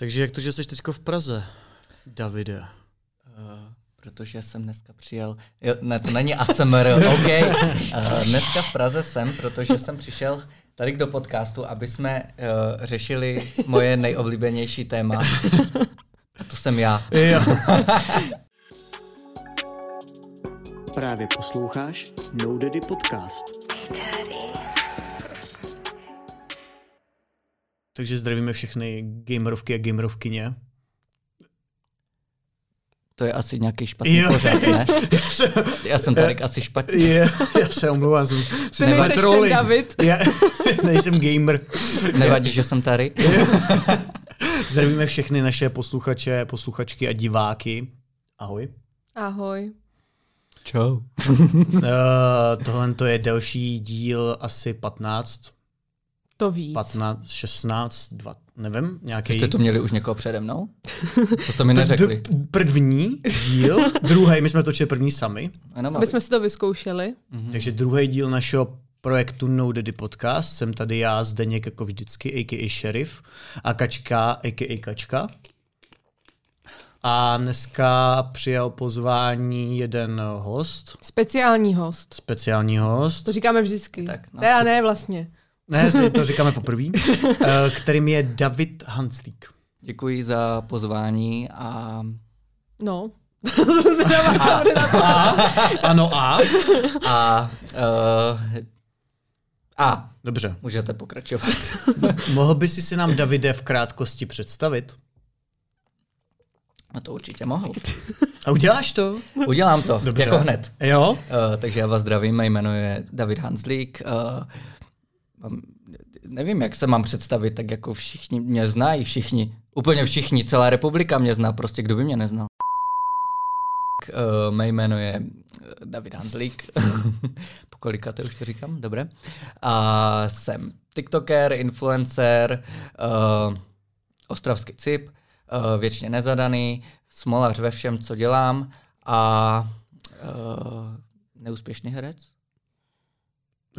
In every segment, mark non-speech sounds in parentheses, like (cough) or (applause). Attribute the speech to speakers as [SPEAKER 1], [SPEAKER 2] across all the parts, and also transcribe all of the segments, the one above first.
[SPEAKER 1] Takže jak to, že jsi teďko v Praze, Davide? Uh,
[SPEAKER 2] protože jsem dneska přijel, jo, ne, to není ASMR, (laughs) OK. Uh, dneska v Praze jsem, protože jsem přišel tady do podcastu, aby jsme uh, řešili moje nejoblíbenější téma. A to jsem já. Jo.
[SPEAKER 1] Právě posloucháš No Daddy Podcast. Takže zdravíme všechny gamerovky a gamerovkyně.
[SPEAKER 2] To je asi nějaký špatný jo. pořád, ne? Já jsem tady (laughs) asi špatně.
[SPEAKER 1] Je, já se omlouvám. Jsem,
[SPEAKER 3] Ty nejseš ten David.
[SPEAKER 1] Já (laughs) nejsem gamer.
[SPEAKER 2] Nevadí, že jsem tady. (laughs)
[SPEAKER 1] Zdravíme všechny naše posluchače, posluchačky a diváky. Ahoj.
[SPEAKER 3] Ahoj.
[SPEAKER 2] Čau.
[SPEAKER 1] uh, tohle to je další díl asi 15
[SPEAKER 3] to víc.
[SPEAKER 1] 15, 16, 2, nevím, nějaký...
[SPEAKER 2] Jste to měli už někoho přede mnou? (laughs) To jste mi neřekli.
[SPEAKER 1] První díl, druhý, my jsme točili první sami.
[SPEAKER 3] Ano, Aby jsme si to vyzkoušeli.
[SPEAKER 1] Mhm. Takže druhý díl našeho projektu No Daddy Podcast. Jsem tady já, Zdeněk, jako vždycky, a.k.a. Sheriff, a Kačka, a.k.a. Kačka. A dneska přijal pozvání jeden host.
[SPEAKER 3] Speciální host.
[SPEAKER 1] Speciální host.
[SPEAKER 3] To říkáme vždycky. Tak, no, teda ne vlastně.
[SPEAKER 1] Ne, to říkáme poprvé. (laughs) Eh, kterým je David Hanslík.
[SPEAKER 2] Děkuji za pozvání a...
[SPEAKER 3] No.
[SPEAKER 1] a, (laughs) a, ano a?
[SPEAKER 2] A, uh, a.
[SPEAKER 1] Dobře.
[SPEAKER 2] Můžete pokračovat. (laughs)
[SPEAKER 1] Mohl by si si nám, Davide, v krátkosti představit?
[SPEAKER 2] No to určitě mohu.
[SPEAKER 1] A uděláš to?
[SPEAKER 2] Udělám to, Dobře. jako hned.
[SPEAKER 1] Jo?
[SPEAKER 2] Uh, takže já vás zdravím, mé jméno je David Hanslík. Uh, nevím, jak se mám představit, tak jako všichni mě znají, všichni, úplně všichni, celá republika mě zná, prostě kdo by mě neznal. Uh, mé jméno je David Hanzlík, (laughs) po kolika už to říkám, dobré. A jsem TikToker, influencer, uh, ostravský cip, uh, věčně nezadaný, smolař ve všem, co dělám a uh, neúspěšný herec.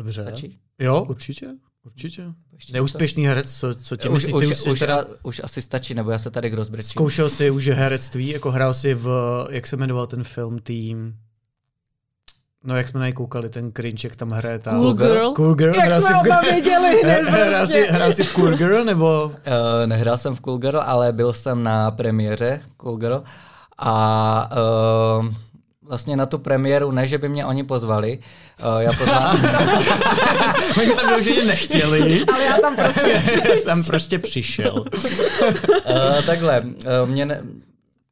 [SPEAKER 1] Dobře.
[SPEAKER 2] Stačí?
[SPEAKER 1] Jo, určitě. Určitě. Ještě Neúspěšný herec, co, co tě
[SPEAKER 2] už, myslí? Už, už, teda... už asi stačí, nebo já se tady rozbrečím.
[SPEAKER 1] Zkoušel jsi už herectví, jako hrál si v, jak se jmenoval ten film, tým, No jak jsme najkoukali ten cringe, jak tam hraje ta...
[SPEAKER 3] Cool Girl?
[SPEAKER 1] Cool Girl.
[SPEAKER 3] Jak hrál jsme oba věděli hned
[SPEAKER 1] hrál, si, prostě. hrál si v Cool Girl, nebo... Uh,
[SPEAKER 2] nehrál jsem v Cool Girl, ale byl jsem na premiéře Cool Girl a uh, vlastně na tu premiéru, ne, že by mě oni pozvali. Uh, já poznám... (laughs)
[SPEAKER 1] oni tam vyloženě nechtěli.
[SPEAKER 3] Ale já tam prostě
[SPEAKER 1] tam prostě přišel.
[SPEAKER 2] uh, takhle, uh, mě, ne,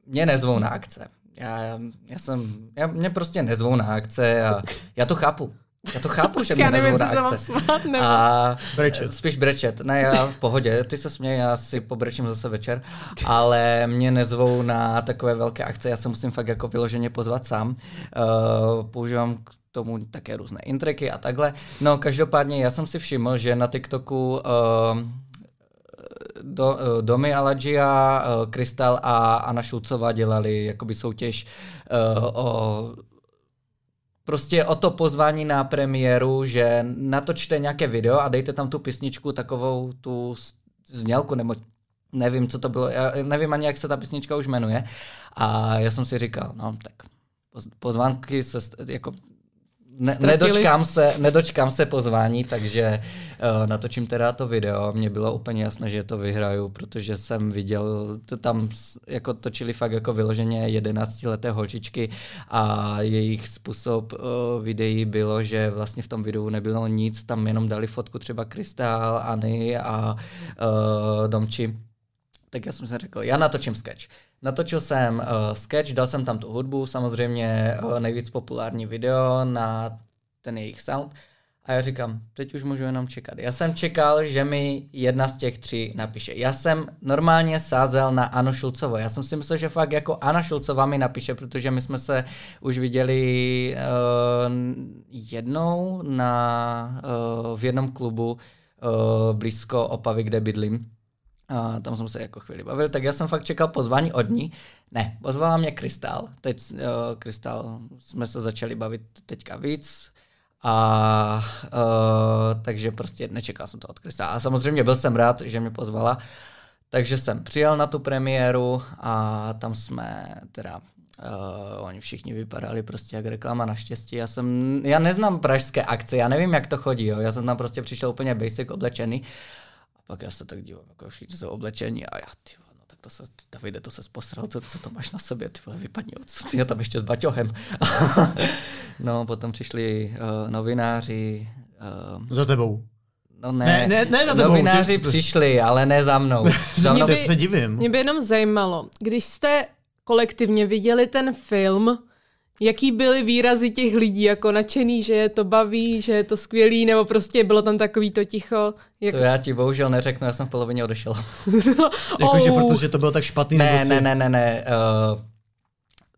[SPEAKER 2] mě nezvou na akce. Já, já jsem, já, mě prostě nezvou na akce a já to chápu. Já to chápu, že (laughs) mě nezvou na akce.
[SPEAKER 3] Smát, nebo...
[SPEAKER 2] A brečet. spíš brečet. Ne, já v pohodě, ty se směj, já si pobrečím zase večer, ale mě nezvou na takové velké akce, já se musím fakt jako vyloženě pozvat sám. Uh, používám k tomu také různé intreky a takhle. No každopádně já jsem si všiml, že na TikToku uh, do, uh, Domy Aladžia, uh, Krystal a Anna Šulcová dělali jakoby soutěž uh, o prostě o to pozvání na premiéru, že natočte nějaké video a dejte tam tu písničku, takovou tu znělku, nebo nevím, co to bylo, já nevím ani, jak se ta písnička už jmenuje. A já jsem si říkal, no tak pozvánky se jako ne, nedočkám, se, nedočkám se pozvání, takže natočím teda to video. Mně bylo úplně jasné, že to vyhraju, protože jsem viděl, to tam jako točili fakt jako vyloženě 11 leté holčičky a jejich způsob uh, videí bylo, že vlastně v tom videu nebylo nic, tam jenom dali fotku třeba Kristál,Any a uh, Domči. Tak já jsem si řekl, já natočím sketch. Natočil jsem uh, sketch, dal jsem tam tu hudbu, samozřejmě uh, nejvíc populární video na ten jejich sound. A já říkám, teď už můžu jenom čekat. Já jsem čekal, že mi jedna z těch tří napíše. Já jsem normálně sázel na Anu Šulcovou. Já jsem si myslel, že fakt jako Anna Šulcová mi napíše, protože my jsme se už viděli uh, jednou na, uh, v jednom klubu uh, blízko Opavy, kde bydlím a tam jsem se jako chvíli bavil, tak já jsem fakt čekal pozvání od ní. Ne, pozvala mě Krystal. Teď uh, Krystal jsme se začali bavit teďka víc. A uh, takže prostě nečekal jsem to od Krystal. A samozřejmě byl jsem rád, že mě pozvala. takže jsem přijel na tu premiéru a tam jsme teda Uh, oni všichni vypadali prostě jak reklama naštěstí. Já jsem, já neznám pražské akce, já nevím, jak to chodí, jo. Já jsem tam prostě přišel úplně basic oblečený a pak já se tak dívám, jako všichni jsou oblečení a já, ty to se, Davide, to se posral, co, co to máš na sobě, ty vole, vypadni odsud, já tam ještě s baťohem. (laughs) no, potom přišli uh, novináři.
[SPEAKER 1] Uh, Za tebou.
[SPEAKER 2] No ne, ne, ne, ne za tebou. Novináři ty... přišli, ale ne za mnou.
[SPEAKER 1] za mnou. Mě by, se divím.
[SPEAKER 3] Mě by jenom zajímalo, když jste kolektivně viděli ten film, jaký byly výrazy těch lidí, jako nadšený, že je to baví, že je to skvělý, nebo prostě bylo tam takový to ticho?
[SPEAKER 2] Jak... To já ti bohužel neřeknu, já jsem v polovině odešel. (laughs)
[SPEAKER 1] Jakože oh. protože to bylo tak špatný?
[SPEAKER 2] Ne, nebo si... ne, ne, ne, ne. Uh,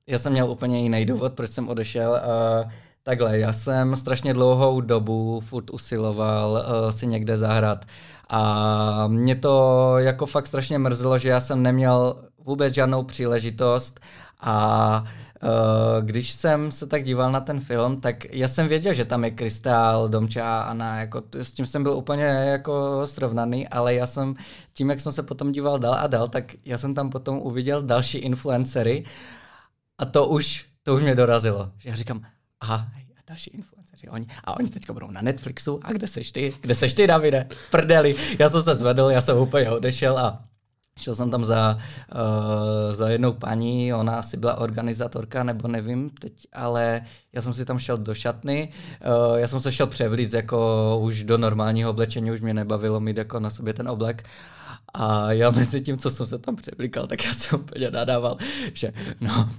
[SPEAKER 2] já jsem měl úplně jiný důvod, proč jsem odešel. Uh, takhle, já jsem strašně dlouhou dobu furt usiloval uh, si někde zahrát. A mě to jako fakt strašně mrzelo, že já jsem neměl vůbec žádnou příležitost a uh, když jsem se tak díval na ten film, tak já jsem věděl, že tam je Kristál, Domča a Anna, jako s tím jsem byl úplně jako srovnaný, ale já jsem tím, jak jsem se potom díval dál a dál, tak já jsem tam potom uviděl další influencery a to už, to už mě dorazilo. Že já říkám, aha, další influenceři, oni, a oni teď budou na Netflixu, a kde seš ty, kde seš ty, Davide, v prdeli, já jsem se zvedl, já jsem úplně odešel a Šel jsem tam za, uh, za jednou paní, ona asi byla organizátorka, nebo nevím teď, ale já jsem si tam šel do šatny, uh, já jsem se šel převlít jako už do normálního oblečení, už mě nebavilo mít jako na sobě ten oblek. A já mezi tím, co jsem se tam převlíkal, tak já jsem úplně nadával, že no,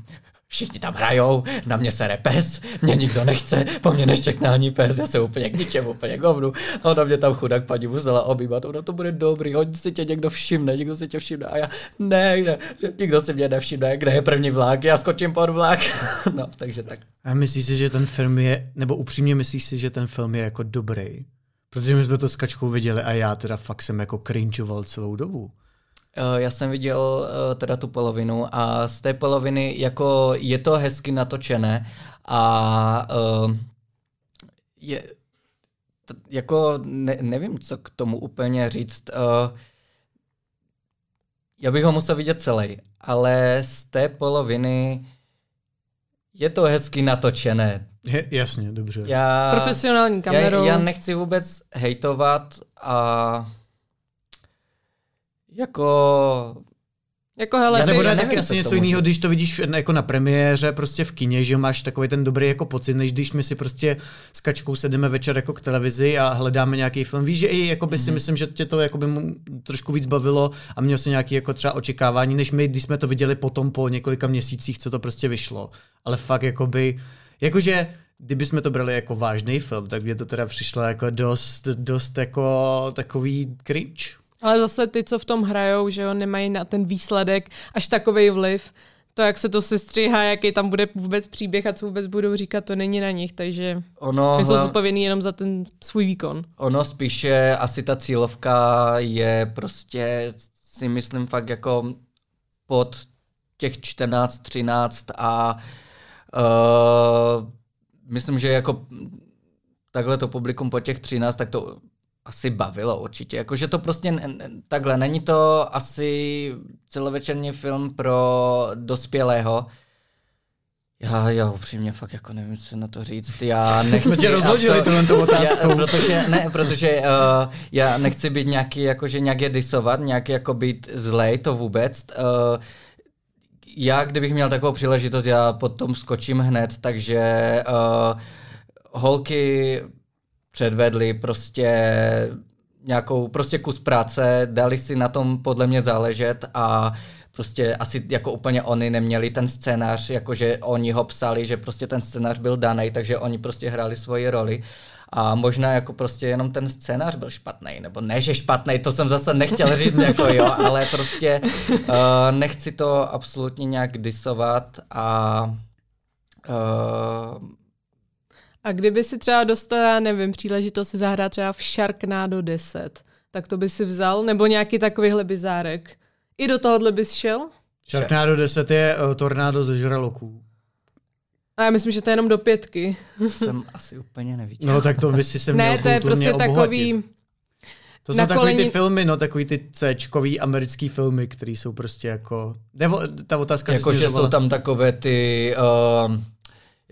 [SPEAKER 2] všichni tam hrajou, na mě se repes, mě nikdo nechce, po mně neštěkne ani pes, já jsem úplně k ničemu, úplně k hovnu. A ona mě tam chudák paní musela obývat, ono to bude dobrý, hodně si tě někdo všimne, někdo si tě všimne a já, ne, ne nikdo si mě nevšimne, kde je první vlak, já skočím pod vlak. (laughs) no, takže tak.
[SPEAKER 1] A myslíš si, že ten film je, nebo upřímně myslíš si, že ten film je jako dobrý? Protože my jsme to s Kačkou viděli a já teda fakt jsem jako cringeoval celou dobu.
[SPEAKER 2] Eh, já jsem viděl uh, teda tu polovinu a z té poloviny jako je to hezky natočené a uh, je jako ne, nevím, co k tomu úplně říct. Já bych ho musel vidět celý, ale z té poloviny je to hezky natočené.
[SPEAKER 1] Je, jasně, dobře.
[SPEAKER 2] Já,
[SPEAKER 3] Profesionální kamerou.
[SPEAKER 2] Já, já nechci vůbec hejtovat a jako
[SPEAKER 3] jako hele,
[SPEAKER 1] já nebo taky asi něco jiného, když to vidíš jako na premiéře prostě v kině, že máš takový ten dobrý jako pocit, než když my si prostě s kačkou sedíme večer jako k televizi a hledáme nějaký film. Víš, že i jako by si mm-hmm. myslím, že tě to jako by mu trošku víc bavilo a měl si nějaký jako třeba očekávání, než my, když jsme to viděli potom po několika měsících, co to prostě vyšlo. Ale fakt jako by, jakože kdyby jsme to brali jako vážný film, tak mě to teda přišlo jako dost, dost jako takový cringe.
[SPEAKER 3] Ale zase ty, co v tom hrajou, že jo, nemají na ten výsledek až takový vliv. To, jak se to sestříhá, jaký tam bude vůbec příběh a co vůbec budou říkat, to není na nich, takže ono, jsou zodpovědní jenom za ten svůj výkon.
[SPEAKER 2] Ono spíše asi ta cílovka je prostě si myslím fakt jako pod těch 14, 13 a uh, myslím, že jako takhle to publikum po těch 13, tak to asi bavilo určitě. Jakože to prostě takhle, není to asi celovečerní film pro dospělého. Já, já upřímně fakt jako nevím, co na to říct. Já (laughs) nechci...
[SPEAKER 1] Jsme tě rozhodili tuhle tu otázku.
[SPEAKER 2] Já, protože, ne, protože uh, já nechci být nějaký, jakože nějak je disovat, nějak jako být zlej, to vůbec. Uh, já, kdybych měl takovou příležitost, já potom skočím hned, takže uh, holky předvedli prostě nějakou, prostě kus práce, dali si na tom podle mě záležet a prostě asi jako úplně oni neměli ten scénář, jakože oni ho psali, že prostě ten scénář byl daný, takže oni prostě hráli svoji roli. A možná jako prostě jenom ten scénář byl špatný, nebo ne, že špatný, to jsem zase nechtěl říct, (laughs) jako jo, ale prostě uh, nechci to absolutně nějak disovat a uh,
[SPEAKER 3] a kdyby si třeba dostala, nevím, příležitost si zahrát třeba v Sharknado 10, tak to by si vzal? Nebo nějaký takovýhle bizárek? I do tohohle bys šel?
[SPEAKER 1] Sharknado 10 je uh, tornádo ze žraloků.
[SPEAKER 3] A já myslím, že to je jenom do pětky.
[SPEAKER 2] Jsem asi úplně neviděl.
[SPEAKER 1] No tak to by si se měl
[SPEAKER 3] Ne, to je prostě
[SPEAKER 1] obohatit.
[SPEAKER 3] takový...
[SPEAKER 1] To jsou takový ty filmy, no, takový ty c americký filmy, které jsou prostě jako... Nebo ta otázka
[SPEAKER 2] Jako, že jsou tam takové ty... Uh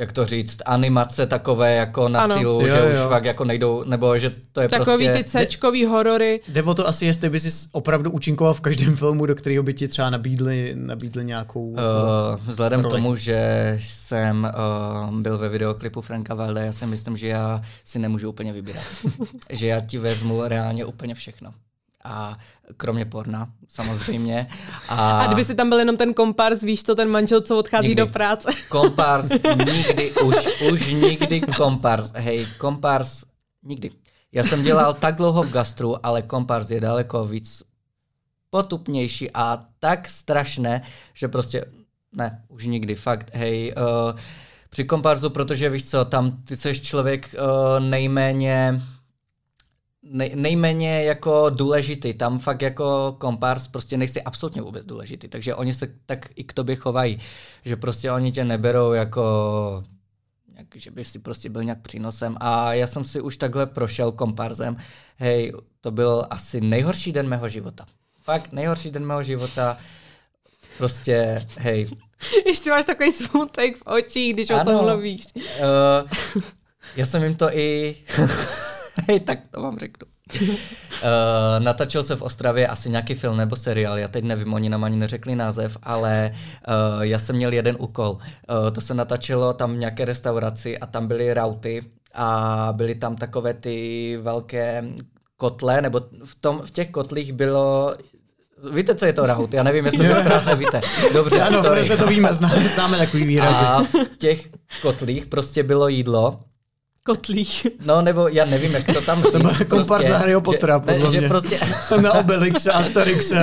[SPEAKER 2] jak to říct, animace takové jako na ano. sílu, jo, že jo. už fakt jako nejdou, nebo že to je
[SPEAKER 3] Takový
[SPEAKER 2] prostě...
[SPEAKER 3] ty C-čkový horory.
[SPEAKER 1] Jde o to asi, jestli by si opravdu účinkoval v každém filmu, do kterého by ti třeba nabídli, nabídli nějakou uh,
[SPEAKER 2] Vzhledem k tomu, že jsem uh, byl ve videoklipu Franka Valde, já si myslím, že já si nemůžu úplně vybírat. (laughs) že já ti vezmu reálně úplně všechno a kromě porna, samozřejmě.
[SPEAKER 3] A, (laughs) a kdyby si tam byl jenom ten kompars, víš co, ten manžel, co odchází nikdy. do práce. (laughs)
[SPEAKER 2] Kompars, nikdy, už, už nikdy kompars. Hej, kompars, nikdy. Já jsem dělal tak dlouho v gastru, ale kompars je daleko víc potupnější a tak strašné, že prostě ne, už nikdy, fakt, hej, uh, při komparzu, protože víš co, tam ty jsi člověk uh, nejméně nej, nejméně jako důležitý. Tam fakt jako kompars prostě nechci absolutně vůbec důležitý. Takže oni se tak i k tobě chovají, že prostě oni tě neberou jako že by si prostě byl nějak přínosem. A já jsem si už takhle prošel komparzem. Hej, to byl asi nejhorší den mého života. Fakt nejhorší den mého života. Prostě, hej. (laughs)
[SPEAKER 3] Ještě máš takový smutek v očích, když ano, o tom mluvíš. Uh,
[SPEAKER 2] já jsem jim to i (laughs) Hej, (laughs) tak to vám řeknu. Uh, natačil se v Ostravě asi nějaký film nebo seriál, já teď nevím, oni nám ani neřekli název, ale uh, já jsem měl jeden úkol. Uh, to se natačilo tam v nějaké restauraci a tam byly rauty a byly tam takové ty velké kotle, nebo v, tom, v těch kotlích bylo Víte, co je to raut? Já nevím, jestli to krásně víte.
[SPEAKER 1] Dobře, ano, sorry. se to víme, známe, známe takový výraz.
[SPEAKER 2] A v těch kotlích prostě bylo jídlo
[SPEAKER 3] kotlích.
[SPEAKER 2] No, nebo já nevím, jak to tam
[SPEAKER 1] říct. To byl kompart prostě, (laughs) na Harryho Pottera, že, podle ne, mě. Že prostě... na Obelixe, Asterixe.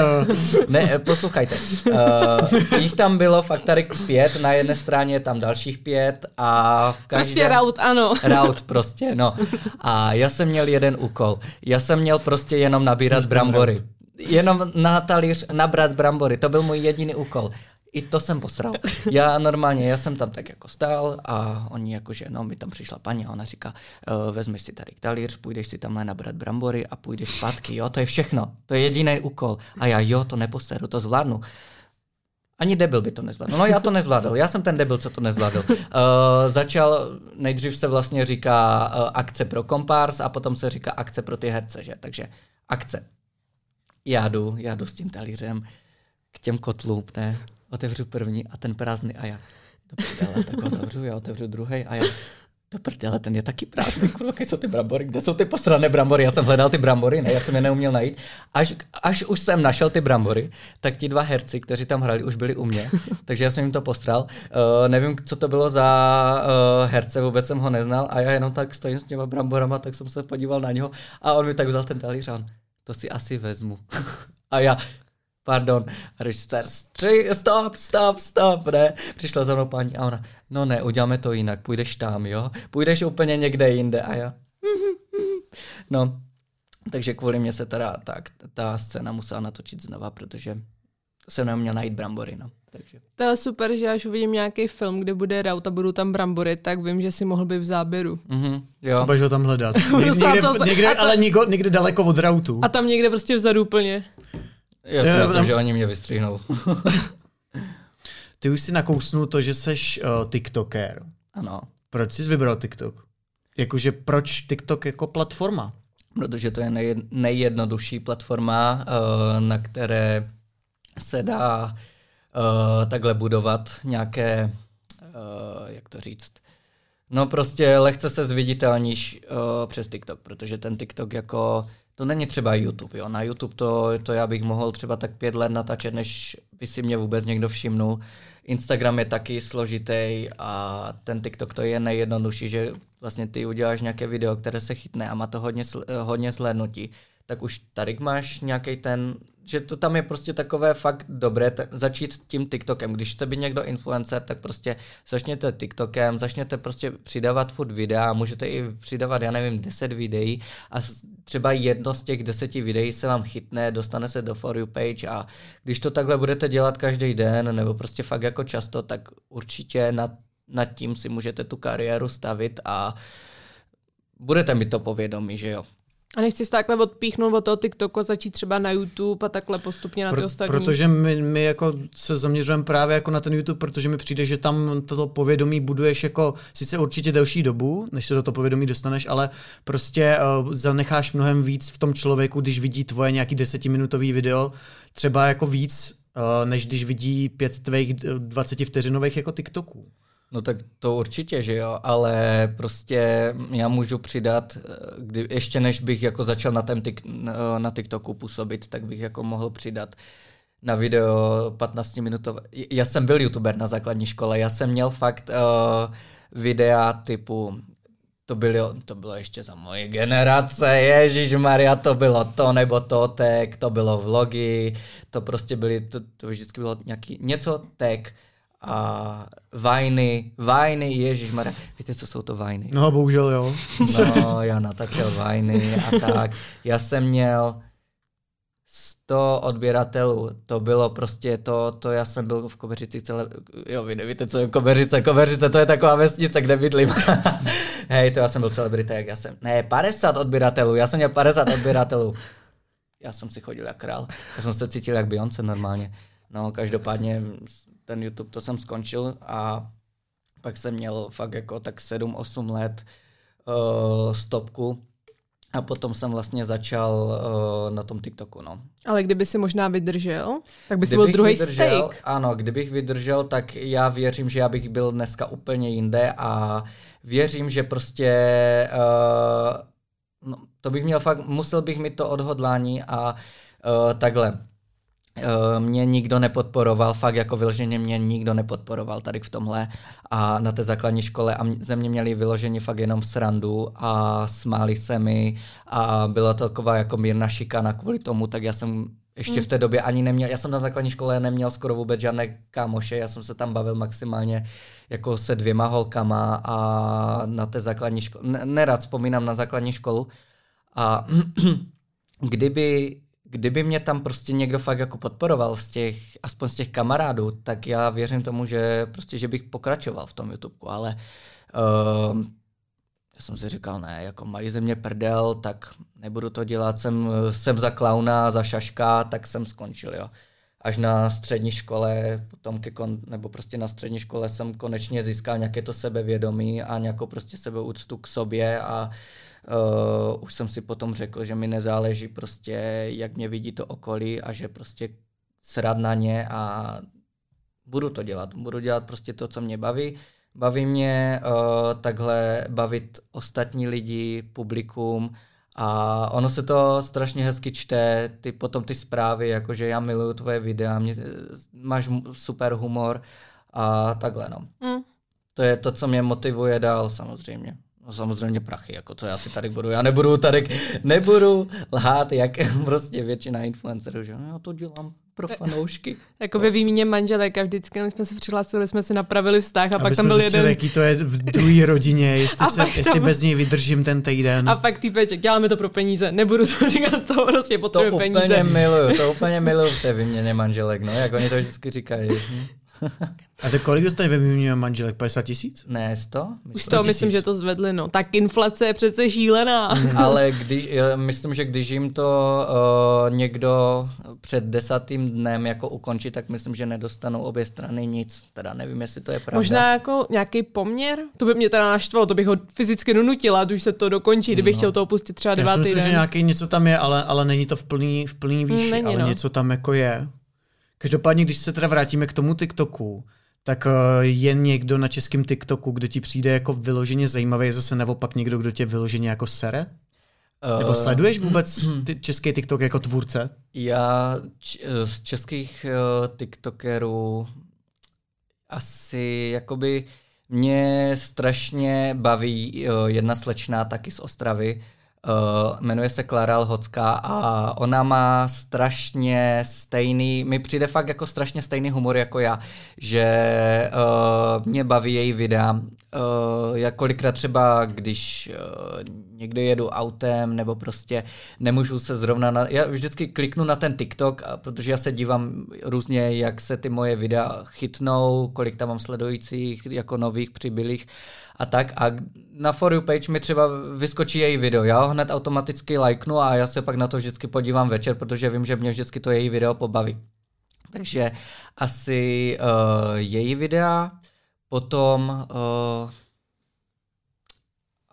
[SPEAKER 2] ne, poslouchajte. Uh, jich tam bylo fakt tady pět, na jedné straně je tam dalších pět a...
[SPEAKER 3] Každá... Prostě raut, ano. (laughs)
[SPEAKER 2] Raut prostě, no. A já jsem měl jeden úkol. Já jsem měl prostě jenom nabírat brambory. Jenom na talíř nabrat brambory, to byl můj jediný úkol. I to jsem posral. Já normálně, já jsem tam tak jako stál a oni jakože, no mi tam přišla paní a ona říká, uh, vezmeš si tady talíř, půjdeš si tamhle nabrat brambory a půjdeš zpátky, jo, to je všechno. To je jediný úkol. A já, jo, to neposeru, to zvládnu. Ani debil by to nezvládl. No já to nezvládl, já jsem ten debil, co to nezvládl. Uh, začal, nejdřív se vlastně říká uh, akce pro kompárs a potom se říká akce pro ty herce, že? Takže akce. Já jdu, já jdu s tím talířem k těm kotlům, ne? Otevřu první a ten prázdný a já do prdele, tak ho zavřu, já otevřu druhý a já do prdele, ten je taky prázdný, kurva, kde jsou ty brambory, kde jsou ty posrané brambory, já jsem hledal ty brambory, ne, já jsem je neuměl najít. Až, až už jsem našel ty brambory, tak ti dva herci, kteří tam hrali, už byli u mě, takže já jsem jim to postral. Uh, nevím, co to bylo za uh, herce, vůbec jsem ho neznal a já jenom tak stojím s těma bramborama, tak jsem se podíval na něho a on mi tak vzal ten talíř a on, to si asi vezmu. (laughs) a já, pardon, režisér, stop, stop, stop, ne. Přišla za mnou paní a ona, no ne, uděláme to jinak, půjdeš tam, jo. Půjdeš úplně někde jinde a já, no. Takže kvůli mě se teda ta, ta scéna musela natočit znova, protože jsem neměl najít brambory, no. Takže.
[SPEAKER 3] To je super, že až uvidím nějaký film, kde bude raut a budou tam brambory, tak vím, že si mohl být v záběru.
[SPEAKER 2] Mm-hmm, jo.
[SPEAKER 1] A ho tam hledat. (laughs) někde, někde, někde, ale někde daleko od rautu.
[SPEAKER 3] A tam někde prostě vzadu úplně.
[SPEAKER 2] Já si myslím, že oni mě vystřihnou. (laughs)
[SPEAKER 1] Ty už si nakousnul to, že seš uh, TikToker.
[SPEAKER 2] Ano.
[SPEAKER 1] Proč jsi vybral TikTok? Jakože proč TikTok jako platforma?
[SPEAKER 2] Protože to je nej, nejjednodušší platforma, uh, na které se dá uh, takhle budovat nějaké, uh, jak to říct, no prostě lehce se zviditelníš uh, přes TikTok, protože ten TikTok jako to není třeba YouTube, jo. Na YouTube to, to já bych mohl třeba tak pět let natáčet, než by si mě vůbec někdo všimnul. Instagram je taky složitý a ten TikTok to je nejjednodušší, že vlastně ty uděláš nějaké video, které se chytne a má to hodně, hodně slednutí, tak už tady máš nějaký ten že to tam je prostě takové fakt dobré t- začít tím TikTokem. Když chce být někdo influencer, tak prostě začněte TikTokem, začněte prostě přidávat furt videa, můžete i přidávat, já nevím, 10 videí a třeba jedno z těch deseti videí se vám chytne, dostane se do For You page a když to takhle budete dělat každý den nebo prostě fakt jako často, tak určitě nad, nad tím si můžete tu kariéru stavit a budete mít to povědomí, že jo.
[SPEAKER 3] A nechci se takhle odpíchnout od toho TikToku a začít třeba na YouTube a takhle postupně na ty Pro, ostatní?
[SPEAKER 1] Protože my, my jako se zaměřujeme právě jako na ten YouTube, protože mi přijde, že tam toto povědomí buduješ jako sice určitě delší dobu, než se do toho povědomí dostaneš, ale prostě uh, zanecháš mnohem víc v tom člověku, když vidí tvoje nějaký desetiminutový video, třeba jako víc, uh, než když vidí pět tvých 20 vteřinových jako TikToků.
[SPEAKER 2] No tak to určitě, že jo, ale prostě já můžu přidat, kdy, ještě než bych jako začal na, ten tik, na TikToku působit, tak bych jako mohl přidat na video 15 minutové. Já jsem byl youtuber na základní škole, já jsem měl fakt uh, videa typu to bylo, to bylo ještě za moje generace, Ježíš Maria, to bylo to nebo to tech, to bylo vlogy, to prostě byly, to, to vždycky bylo nějaký, něco tech, a vajny, vajny, Ježíš Mara. Víte, co jsou to vajny?
[SPEAKER 1] No, bohužel jo.
[SPEAKER 2] No, já natáčel vajny a tak. Já jsem měl 100 odběratelů. To bylo prostě to, to já jsem byl v Kobeřici celé, jo, vy nevíte, co je Kobeřice. Kobeřice to je taková vesnice, kde bydlím. (laughs) Hej, to já jsem byl celebrita, jak já jsem, ne, 50 odběratelů, já jsem měl 50 odběratelů. Já jsem si chodil jak král. Já jsem se cítil jak Beyoncé normálně. No, každopádně ten YouTube, to jsem skončil a pak jsem měl fakt jako tak 7-8 let uh, stopku a potom jsem vlastně začal uh, na tom TikToku, no.
[SPEAKER 3] Ale kdyby si možná vydržel, tak by si byl druhý steak.
[SPEAKER 2] Ano, kdybych vydržel, tak já věřím, že já bych byl dneska úplně jinde a věřím, že prostě uh, no, to bych měl fakt, musel bych mít to odhodlání a uh, takhle. Eh, mě nikdo nepodporoval, fakt jako vyloženě mě nikdo nepodporoval tady v tomhle. A na té základní škole a ze mě měli vyloženě fakt jenom srandu a smáli se mi a byla to taková jako mírna šikana kvůli tomu, tak já jsem ještě v té době ani neměl, já jsem na základní škole neměl skoro vůbec žádné kámoše, já jsem se tam bavil maximálně jako se dvěma holkama a na té základní škole, nerad vzpomínám na základní školu. A (clears throat) kdyby kdyby mě tam prostě někdo fakt jako podporoval z těch, aspoň z těch kamarádů, tak já věřím tomu, že prostě, že bych pokračoval v tom YouTube, ale uh, já jsem si říkal, ne, jako mají ze mě prdel, tak nebudu to dělat, jsem, jsem za klauna, za šaška, tak jsem skončil, jo. Až na střední škole, potom ke kon, nebo prostě na střední škole jsem konečně získal nějaké to sebevědomí a nějakou prostě sebeúctu k sobě a uh, Uh, už jsem si potom řekl, že mi nezáleží prostě, jak mě vidí to okolí a že prostě srad na ně a budu to dělat. Budu dělat prostě to, co mě baví. Baví mě uh, takhle bavit ostatní lidi, publikum a ono se to strašně hezky čte, ty potom ty zprávy, jakože já miluju tvoje videa, mě, máš super humor a takhle no. Mm. To je to, co mě motivuje dál samozřejmě. No samozřejmě prachy, jako co já si tady budu, já nebudu tady, nebudu lhát, jak (laughs) prostě většina influencerů, že já to dělám pro fanoušky. (laughs)
[SPEAKER 3] jako ve výměně manželek a vždycky, když jsme se přihlásili, jsme si napravili vztah a, a pak tam byl jeden...
[SPEAKER 1] Jaký to je v druhé rodině, (laughs) jestli, se, tam... jestli bez něj vydržím ten týden.
[SPEAKER 3] A pak týpeček, děláme to pro peníze, nebudu to říkat, to prostě potřebuje peníze.
[SPEAKER 2] To úplně miluju, to úplně miluju v té výměně manželek, no, jak oni to vždycky říkají. (laughs)
[SPEAKER 1] A to kolik dostane ve výměně manželek? 50 tisíc?
[SPEAKER 2] Ne, 100?
[SPEAKER 3] Už to myslím, že to zvedli, no. Tak inflace je přece šílená. (laughs)
[SPEAKER 2] Ale když, myslím, že když jim to uh, někdo před desátým dnem jako ukončí, tak myslím, že nedostanou obě strany nic. Teda nevím, jestli to je pravda.
[SPEAKER 3] Možná jako nějaký poměr? To by mě teda naštvalo, to bych ho fyzicky donutila, když se to dokončí, kdybych no. chtěl to opustit třeba devátý Já
[SPEAKER 1] si myslím, den. že nějaký něco tam je, ale, ale není to v plný, v plný výši, není, ale no. něco tam jako je. Každopádně, když se teda vrátíme k tomu TikToku, tak eh, je někdo na českém TikToku, kdo ti přijde jako vyloženě zajímavý, zase naopak někdo, kdo tě vyloženě jako sere? Uh, Nebo sleduješ vůbec (clears throat) ty český TikTok jako tvůrce?
[SPEAKER 2] Já č- eh, z českých uh, TikTokerů asi jakoby mě strašně baví uh, jedna slečna taky z Ostravy, Uh, jmenuje se Klara Lhocká a ona má strašně stejný, mi přijde fakt jako strašně stejný humor jako já, že uh, mě baví její videa. Uh, jak kolikrát třeba, když uh, někde jedu autem nebo prostě nemůžu se zrovna, na, já vždycky kliknu na ten TikTok, protože já se dívám různě, jak se ty moje videa chytnou, kolik tam mám sledujících, jako nových přibylých a tak a na For You page mi třeba vyskočí její video, já ho hned automaticky lajknu a já se pak na to vždycky podívám večer, protože vím, že mě vždycky to její video pobaví. Takže asi uh, její videa, potom uh,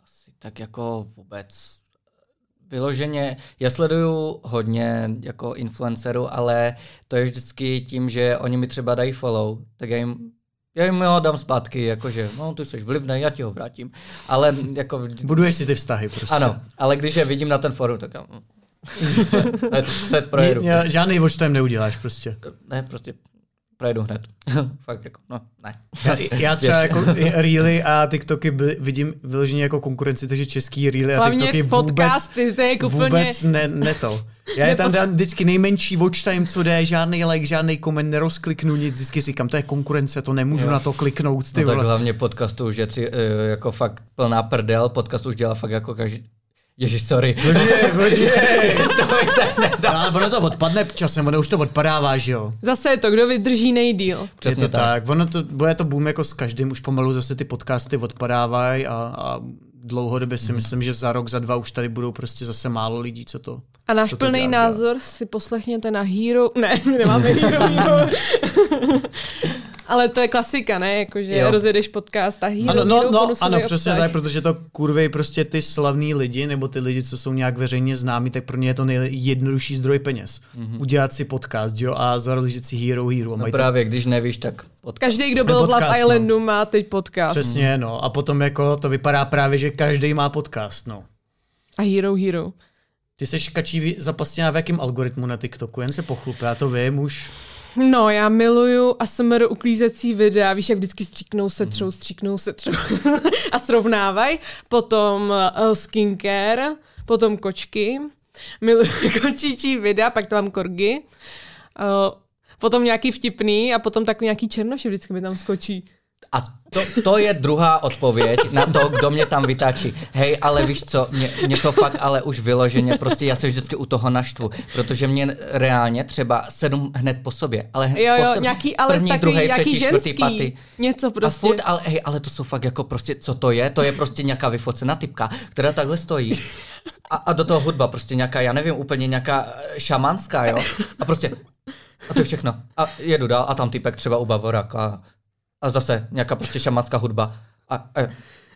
[SPEAKER 2] asi tak jako vůbec vyloženě, já sleduju hodně jako influencerů, ale to je vždycky tím, že oni mi třeba dají follow, tak já jim já jim ho dám zpátky, jakože, no ty jsi vlivný, já ti ho vrátím. Ale jako...
[SPEAKER 1] Buduješ si ty vztahy prostě.
[SPEAKER 2] Ano, ale když je vidím na ten forum, tak já... hned, hned projedu.
[SPEAKER 1] Žádný watch time neuděláš prostě.
[SPEAKER 2] Ne, prostě projedu hned. (laughs) Fakt jako, no, ne.
[SPEAKER 1] Já, já (laughs) třeba jako Reely a TikToky vidím vyloženě jako konkurenci, takže český Reely a Hlavně TikToky vůbec, podcasty, to je jako vůbec ne, ne to. Já je tam dám vždycky nejmenší watch time, co jde, žádný like, žádný koment, nerozkliknu nic, vždycky říkám, to je konkurence, to nemůžu jo. na to kliknout.
[SPEAKER 2] Ty no tak hlavně podcastu už je tři, eh, jako fakt plná prdel, podcast už dělá fakt jako každý, Ježíš, sorry.
[SPEAKER 1] Počkej. (laughs) to Ale ono to odpadne časem, ono už to odpadává, že jo?
[SPEAKER 3] Zase je to, kdo vydrží nejdíl.
[SPEAKER 1] Přesně je to tak. tak. Ono to, bude to boom jako s každým, už pomalu zase ty podcasty odpadávají a, a dlouhodobě si hmm. myslím, že za rok, za dva už tady budou prostě zase málo lidí, co to
[SPEAKER 3] A náš plný názor si poslechněte na Hero... Ne, (laughs) nemáme Hero, Hero. (laughs) Ale to je klasika, ne? Jakože jo. rozjedeš podcast a hero,
[SPEAKER 1] ano, no, no, ano, přesně tak, protože to kurvy prostě ty slavní lidi, nebo ty lidi, co jsou nějak veřejně známí, tak pro ně je to nejjednodušší zdroj peněz. Mm-hmm. Udělat si podcast, jo, a založit si Hero Hero.
[SPEAKER 2] No právě, to... když nevíš, tak
[SPEAKER 3] podcast. Každý, kdo byl podcast, v Love Islandu, no. má teď podcast.
[SPEAKER 1] Přesně, no. A potom jako to vypadá právě, že každý má podcast, no.
[SPEAKER 3] A Hero Hero.
[SPEAKER 1] Ty jsi kačí zapastěná v jakém algoritmu na TikToku, jen se pochlup, já to vím už.
[SPEAKER 3] No, já miluju ASMR uklízecí videa, víš, jak vždycky stříknou, setřou, stříknou, setřou (laughs) a srovnávají. Potom uh, skincare, potom kočky, miluju (laughs) kočičí videa, pak tam mám korgy. Uh, potom nějaký vtipný a potom takový nějaký černoši vždycky mi tam skočí.
[SPEAKER 2] A to, to je druhá odpověď na to, kdo mě tam vytáčí. Hej, ale víš co, mě, mě to fakt ale už vyloženě, prostě já se vždycky u toho naštvu, protože mě reálně třeba sedm hned po sobě, ale hned
[SPEAKER 3] jo, jo,
[SPEAKER 2] po sobě,
[SPEAKER 3] nějaký, ale první, takový, druhý, třetí, ženský, čtvrtý, patý. Něco prostě.
[SPEAKER 2] A furt, ale, hej, ale to jsou fakt jako prostě, co to je? To je prostě nějaká vyfocená typka, která takhle stojí. A, a do toho hudba, prostě nějaká, já nevím, úplně nějaká eh, šamanská, jo? A prostě a to je všechno. A jedu dál a tam typek třeba u Bavoraka a zase nějaká prostě šamanská hudba. A, a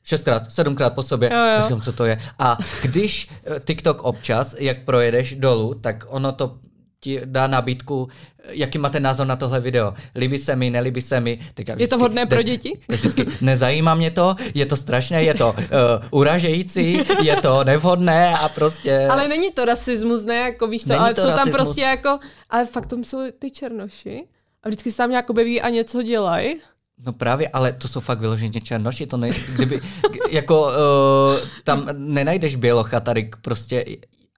[SPEAKER 2] šestkrát, sedmkrát po sobě. Jo, jo. Říkám, co to je. A když eh, TikTok občas, jak projedeš dolů, tak ono to ti dá nabídku, jaký máte názor na tohle video. Líbí se mi, nelíbí se mi.
[SPEAKER 3] Tak vždycky, je to vhodné pro děti?
[SPEAKER 2] Vždycky, nezajímá mě to, je to strašné, je to uh, uražející, je to nevhodné a prostě...
[SPEAKER 3] Ale není to rasismus, ne, jako víš to, není ale to jsou rasismus. tam prostě jako, ale faktum jsou ty černoši a vždycky se tam nějak objeví a něco dělají.
[SPEAKER 2] No právě, ale to jsou fakt vyloženě černoši, to ne, kdyby, (laughs) jako uh, tam nenajdeš bělocha tady prostě,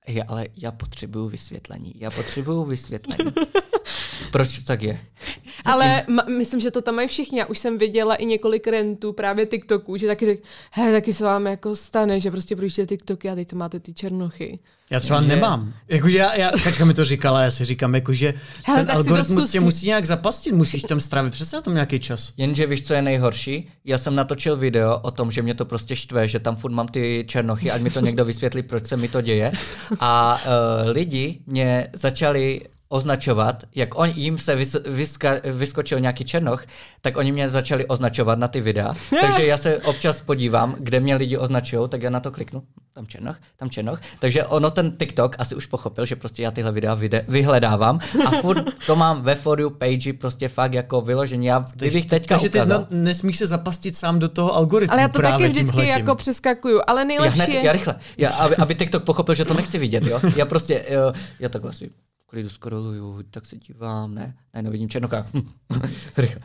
[SPEAKER 2] je, ale já potřebuju vysvětlení, já potřebuju vysvětlení. (laughs) Proč to tak je?
[SPEAKER 3] Zatím... Ale ma- myslím, že to tam mají všichni. Já už jsem viděla i několik rentů právě TikToků, že taky řekl, he, taky se vám jako stane, že prostě projížděte TikToky a teď to máte ty černochy.
[SPEAKER 1] Já třeba že... nemám. Jakože já, já, Kačka mi to říkala, já si říkám, jakože (laughs) Hele, ten algoritmus tě musí nějak zapastit, musíš tam strávit přesně na tom nějaký čas.
[SPEAKER 2] Jenže víš, co je nejhorší? Já jsem natočil video o tom, že mě to prostě štve, že tam furt mám ty černochy, ať mi to někdo vysvětlí, proč se mi to děje. A uh, lidi mě začali označovat, jak on jim se vys, vyska, vyskočil nějaký černoch, tak oni mě začali označovat na ty videa. (laughs) Takže já se občas podívám, kde mě lidi označují, tak já na to kliknu. Tam černoch, tam černoch. Takže ono ten TikTok asi už pochopil, že prostě já tyhle videa vide, vyhledávám a (laughs) furt to mám ve for you page prostě fakt jako vyložení. Já kdybych teďka
[SPEAKER 1] Takže ty ukázal, nesmíš se zapastit sám do toho algoritmu.
[SPEAKER 3] Ale já to taky vždycky tímhletím. jako přeskakuju, ale nejlepší
[SPEAKER 2] já, hned,
[SPEAKER 3] je...
[SPEAKER 2] já rychle, já, aby, aby TikTok pochopil, že to nechci vidět, jo. Já prostě, jo, já takhle si klidu scrolluju, tak se dívám, ne, ne, nevidím Černocha. (laughs) rychle,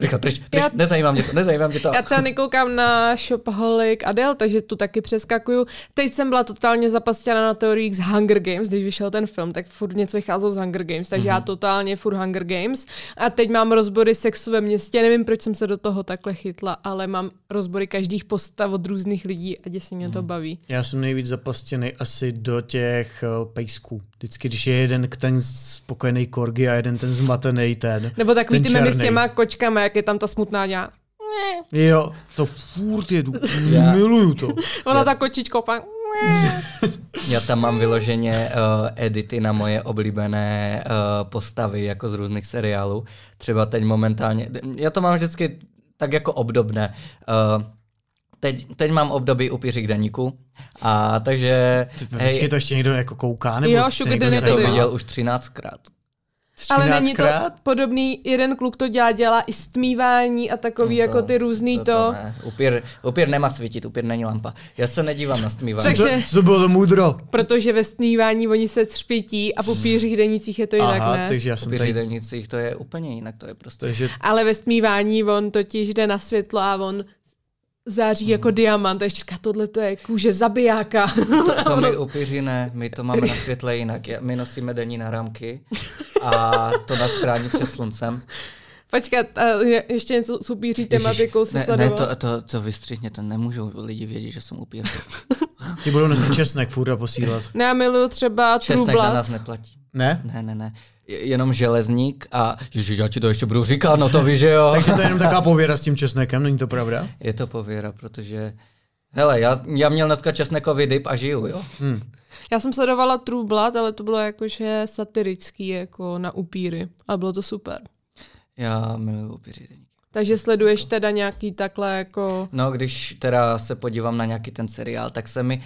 [SPEAKER 2] rychle, pryč, pryč, já, nezajímá mě to, nezajímá mě to.
[SPEAKER 3] Já třeba nekoukám na Shopaholic Adele, takže tu taky přeskakuju. Teď jsem byla totálně zapastěna na teoriích z Hunger Games, když vyšel ten film, tak furt něco vycházelo z Hunger Games, takže mm-hmm. já mhm. totálně furt Hunger Games. A teď mám rozbory sexu ve městě, nevím, proč jsem se do toho takhle chytla, ale mám rozbory každých postav od různých lidí a děsně mě to mhm. baví.
[SPEAKER 1] Já jsem nejvíc zapastěný asi do těch uh, pejsků. Vždycky, když je jeden ten spokojený korgi a jeden ten zmatený ten.
[SPEAKER 3] Nebo takový ten ty memy s těma kočkami, jak je tam ta smutná dělá. ne.
[SPEAKER 1] Jo, to furt jedu. Já. Miluju to.
[SPEAKER 3] Ona ta kočičko pak (laughs)
[SPEAKER 2] Já tam mám vyloženě uh, edity na moje oblíbené uh, postavy jako z různých seriálů. Třeba teď momentálně, já to mám vždycky tak jako obdobné. Uh, teď, teď mám období upířích deníku. A takže...
[SPEAKER 1] Ty, hej, to ještě někdo jako kouká? Nebo
[SPEAKER 3] jo, Sugar Daddy
[SPEAKER 2] to viděl už 13krát.
[SPEAKER 3] Ale není to podobný, jeden kluk to dělá, dělá i stmívání a takový no to, jako ty různý to. to. to
[SPEAKER 2] ne. Upír, upír nemá svítit, upír není lampa. Já se nedívám na stmívání.
[SPEAKER 1] Takže, to, to bylo můdro.
[SPEAKER 3] Protože ve stmívání oni se třpítí a v upířích denicích je to jinak,
[SPEAKER 1] Aha,
[SPEAKER 3] ne?
[SPEAKER 1] takže já jsem
[SPEAKER 2] upířích tady... denicích to je úplně jinak, to je prostě. Takže...
[SPEAKER 3] Ale ve stmívání on totiž jde na světlo a on září hmm. jako diamant. A ještě říká, tohle to je kůže zabijáka.
[SPEAKER 2] To, to my (laughs) upíři ne, my to máme na světle jinak. My nosíme denní náramky a to nás chrání před sluncem.
[SPEAKER 3] Počkat, ještě něco s upíří tematikou se
[SPEAKER 2] ne, ne, to, to, to vystřihněte, nemůžou lidi vědět, že jsem upír. (laughs)
[SPEAKER 1] Ty budou nosit česnek furt a posílat.
[SPEAKER 3] Ne, já miluju třeba
[SPEAKER 2] Česnek na nás neplatí.
[SPEAKER 1] Ne?
[SPEAKER 2] Ne, ne, ne jenom železník a ježiš, já ti to ještě budu říkat, no to víš, že jo. (laughs)
[SPEAKER 1] Takže to je jenom taková pověra s tím česnekem, není to pravda?
[SPEAKER 2] Je to pověra, protože Hele, já, já měl dneska česnekový dip a žiju, jo. Hmm.
[SPEAKER 3] Já jsem sledovala True Blood, ale to bylo jakože satirický, jako na upíry. A bylo to super.
[SPEAKER 2] Já miluji upíry.
[SPEAKER 3] Takže sleduješ teda nějaký takhle jako...
[SPEAKER 2] No, když teda se podívám na nějaký ten seriál, tak se mi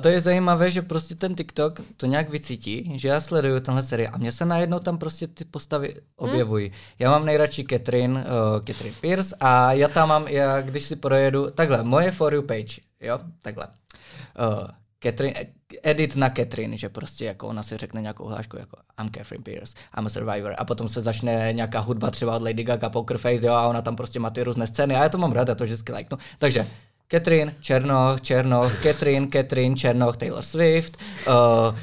[SPEAKER 2] to je zajímavé, že prostě ten TikTok to nějak vycítí, že já sleduju tenhle seriál a mně se najednou tam prostě ty postavy objevují. Hmm. Já mám nejradši Catherine, uh, Catherine Pierce a já tam mám, já když si projedu, takhle, moje for you page, jo, takhle. Uh, Catherine, edit na Catherine, že prostě jako ona si řekne nějakou hlášku jako I'm Catherine Pierce, I'm a survivor a potom se začne nějaká hudba třeba od Lady Gaga, Poker Face, jo, a ona tam prostě má ty různé scény a já to mám ráda, to vždycky lajknu. Takže Catherine, Černoch, Černoch, Catherine, Catherine, Černoch, Taylor Swift, uh,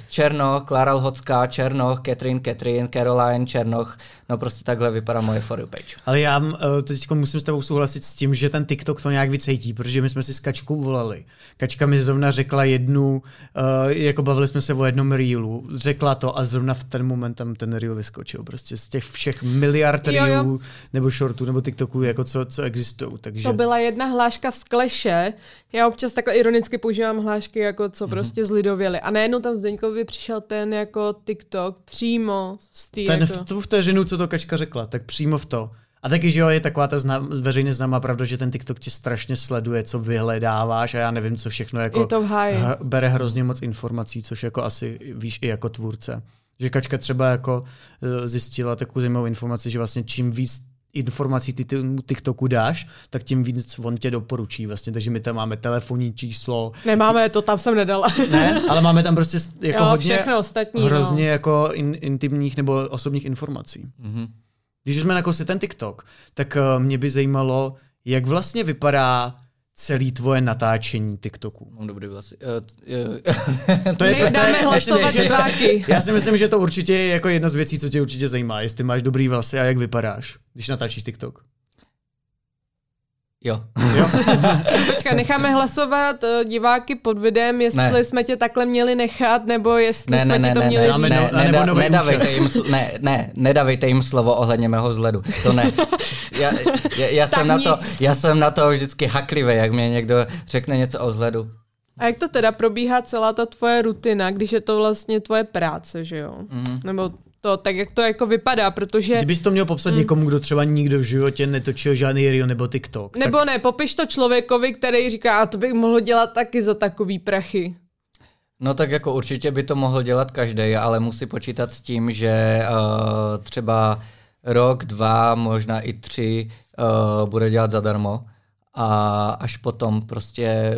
[SPEAKER 2] Černoch, Klara Lhocká, Černoch, Catherine, Catherine, Caroline, Černoch, No prostě takhle vypadá moje for you page.
[SPEAKER 1] Ale já uh, teď musím s tebou souhlasit s tím, že ten TikTok to nějak vycejtí, protože my jsme si s Kačkou volali. Kačka mi zrovna řekla jednu, uh, jako bavili jsme se o jednom reelu, řekla to a zrovna v ten moment tam ten reel vyskočil. Prostě z těch všech miliard reelů nebo shortů nebo TikToků, jako co, co existují. Takže...
[SPEAKER 3] To byla jedna hláška z kleše. Já občas takhle ironicky používám hlášky, jako co mm-hmm. prostě zlidověli. A najednou tam Zdeňkovi přišel ten jako TikTok přímo z té
[SPEAKER 1] Ten
[SPEAKER 3] jako...
[SPEAKER 1] v tu vteřinu, co to Kačka řekla, tak přímo v to. A taky, že jo, je taková ta zna, veřejně známá pravda, že ten TikTok ti strašně sleduje, co vyhledáváš a já nevím, co všechno jako
[SPEAKER 3] je to
[SPEAKER 1] h- bere hrozně moc informací, což jako asi víš i jako tvůrce. Že Kačka třeba jako e, zjistila takovou zajímavou informaci, že vlastně čím víc informací ty TikToku dáš, tak tím víc on tě doporučí vlastně, takže my tam máme telefonní číslo.
[SPEAKER 3] Nemáme, to tam jsem nedala.
[SPEAKER 1] ne, ale máme tam prostě (laughs) jako
[SPEAKER 3] jo,
[SPEAKER 1] hodně
[SPEAKER 3] ostatní,
[SPEAKER 1] hrozně
[SPEAKER 3] no.
[SPEAKER 1] jako in, intimních nebo osobních informací. Mm-hmm. Když jsme nakousli ten TikTok, tak uh, mě by zajímalo, jak vlastně vypadá celý tvoje natáčení TikToku.
[SPEAKER 2] Mám dobrý vlasy.
[SPEAKER 3] Uh, uh, to je, dáme hlasovat diváky.
[SPEAKER 1] Já si myslím, že to určitě je jako jedna z věcí, co tě určitě zajímá, jestli máš dobrý vlasy a jak vypadáš, když natáčíš TikTok.
[SPEAKER 2] Jo.
[SPEAKER 1] jo? (laughs)
[SPEAKER 3] Počkej, necháme hlasovat uh, diváky pod videem, jestli ne. jsme tě takhle měli nechat, nebo jestli
[SPEAKER 2] ne,
[SPEAKER 3] jsme
[SPEAKER 2] ne,
[SPEAKER 3] ti to
[SPEAKER 2] ne,
[SPEAKER 3] měli
[SPEAKER 2] ne,
[SPEAKER 3] říct.
[SPEAKER 2] Ne, ne, ne, ne, nedavejte jim, ne, ne, nedavejte jim slovo ohledně mého vzhledu. To ne. Já, já, já, jsem na to, já jsem na to vždycky haklivý, jak mě někdo řekne něco o vzhledu.
[SPEAKER 3] A jak to teda probíhá celá ta tvoje rutina, když je to vlastně tvoje práce, že jo? Mm-hmm. Nebo to, tak jak to jako vypadá, protože...
[SPEAKER 1] Kdybys to měl popsat mm. někomu, kdo třeba nikdo v životě netočil žádný reel nebo TikTok.
[SPEAKER 3] Nebo tak... ne, popiš to člověkovi, který říká, a to bych mohl dělat taky za takový prachy.
[SPEAKER 2] No tak jako určitě by to mohl dělat každý, ale musí počítat s tím, že uh, třeba rok, dva, možná i tři uh, bude dělat zadarmo a až potom prostě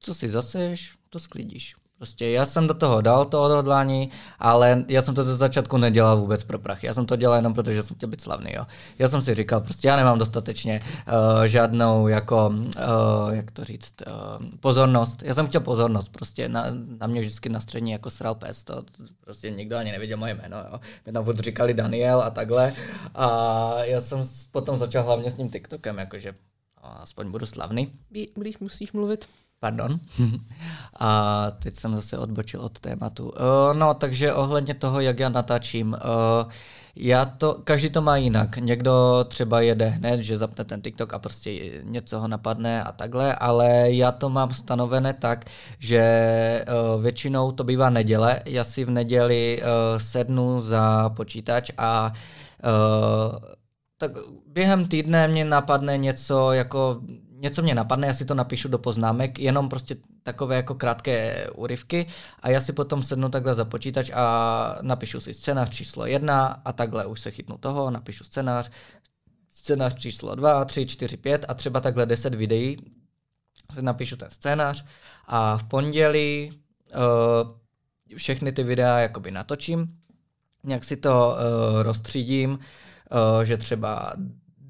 [SPEAKER 2] co si zaseš, to sklidíš. Prostě já jsem do toho dal to odhodlání, ale já jsem to ze začátku nedělal vůbec pro prachy. Já jsem to dělal jenom proto, že jsem chtěl být slavný. Jo. Já jsem si říkal, prostě já nemám dostatečně uh, žádnou, jako, uh, jak to říct, uh, pozornost. Já jsem chtěl pozornost, prostě na, na mě vždycky na střední jako sral pes, to prostě nikdo ani nevěděl moje jméno. Jo. Mě tam říkali Daniel a takhle. A já jsem potom začal hlavně s tím TikTokem, jakože aspoň budu slavný.
[SPEAKER 3] Když musíš mluvit.
[SPEAKER 2] Pardon. A teď jsem zase odbočil od tématu. Uh, no, takže ohledně toho, jak já natáčím, uh, já to, každý to má jinak. Někdo třeba jede hned, že zapne ten TikTok a prostě něco ho napadne a takhle, ale já to mám stanovené tak, že uh, většinou to bývá neděle. Já si v neděli sednu za počítač a tak během týdne mě napadne něco jako něco mě napadne, já si to napíšu do poznámek, jenom prostě takové jako krátké úryvky a já si potom sednu takhle za počítač a napíšu si scénář číslo jedna a takhle už se chytnu toho, napíšu scénář, scénář číslo 2, 3, 4, 5 a třeba takhle 10 videí si napíšu ten scénář a v pondělí uh, všechny ty videa jakoby natočím, nějak si to uh, rozstřídím, uh, že třeba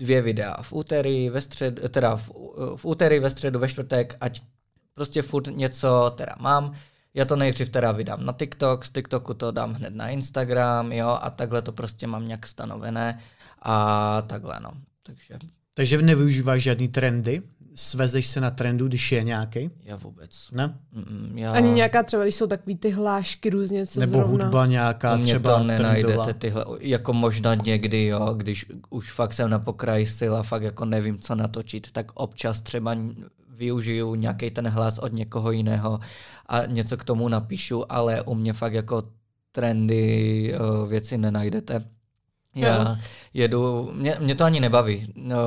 [SPEAKER 2] dvě videa v úterý, ve střed, teda v, v úterý, ve středu, ve čtvrtek, ať prostě furt něco teda mám. Já to nejdřív teda vydám na TikTok, z TikToku to dám hned na Instagram, jo, a takhle to prostě mám nějak stanovené a takhle, no. Takže
[SPEAKER 1] takže nevyužíváš žádný trendy? Svezeš se na trendu, když je nějaký?
[SPEAKER 2] Já vůbec.
[SPEAKER 1] Ne?
[SPEAKER 3] Mm, já... Ani nějaká třeba, když jsou takový ty hlášky různě, co
[SPEAKER 1] Nebo
[SPEAKER 3] zrovna.
[SPEAKER 1] hudba nějaká Mě třeba
[SPEAKER 2] to nenajdete trendová. tyhle, jako možná někdy, jo, když už fakt jsem na pokraji sil a fakt jako nevím, co natočit, tak občas třeba využiju nějaký ten hlas od někoho jiného a něco k tomu napíšu, ale u mě fakt jako trendy věci nenajdete. Já jedu, mě, mě to ani nebaví. No,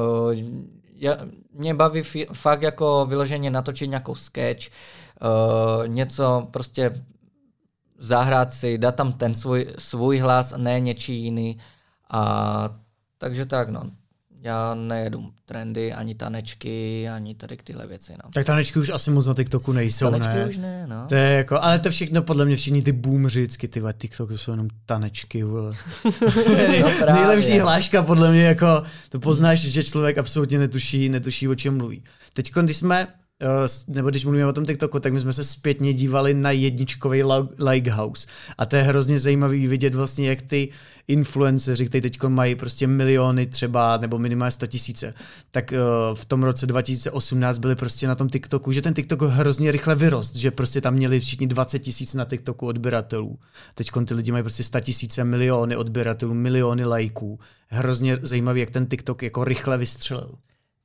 [SPEAKER 2] já, mě baví f- fakt jako vyloženě natočit nějakou sketch, uh, něco prostě zahrát si, dát tam ten svůj, svůj hlas, ne něčí jiný. A takže tak, no já nejedu trendy, ani tanečky, ani tady tyhle věci. No.
[SPEAKER 1] Tak tanečky už asi moc na TikToku nejsou,
[SPEAKER 2] tanečky
[SPEAKER 1] ne?
[SPEAKER 2] už ne, no.
[SPEAKER 1] To je jako, ale to všechno podle mě všichni ty boomři, vždycky ty TikTok jsou jenom tanečky, vole. (laughs) no právě. Nejlepší hláška podle mě jako, to poznáš, že člověk absolutně netuší, netuší, o čem mluví. Teď, když jsme nebo když mluvíme o tom TikToku, tak my jsme se zpětně dívali na jedničkový Lighthouse. A to je hrozně zajímavý vidět vlastně, jak ty influenceři, kteří teď mají prostě miliony třeba, nebo minimálně 100 tisíce, tak uh, v tom roce 2018 byli prostě na tom TikToku, že ten TikTok hrozně rychle vyrost, že prostě tam měli všichni 20 tisíc na TikToku odběratelů. Teď ty lidi mají prostě 100 tisíce, miliony odběratelů, miliony lajků. Hrozně zajímavý, jak ten TikTok jako rychle vystřelil.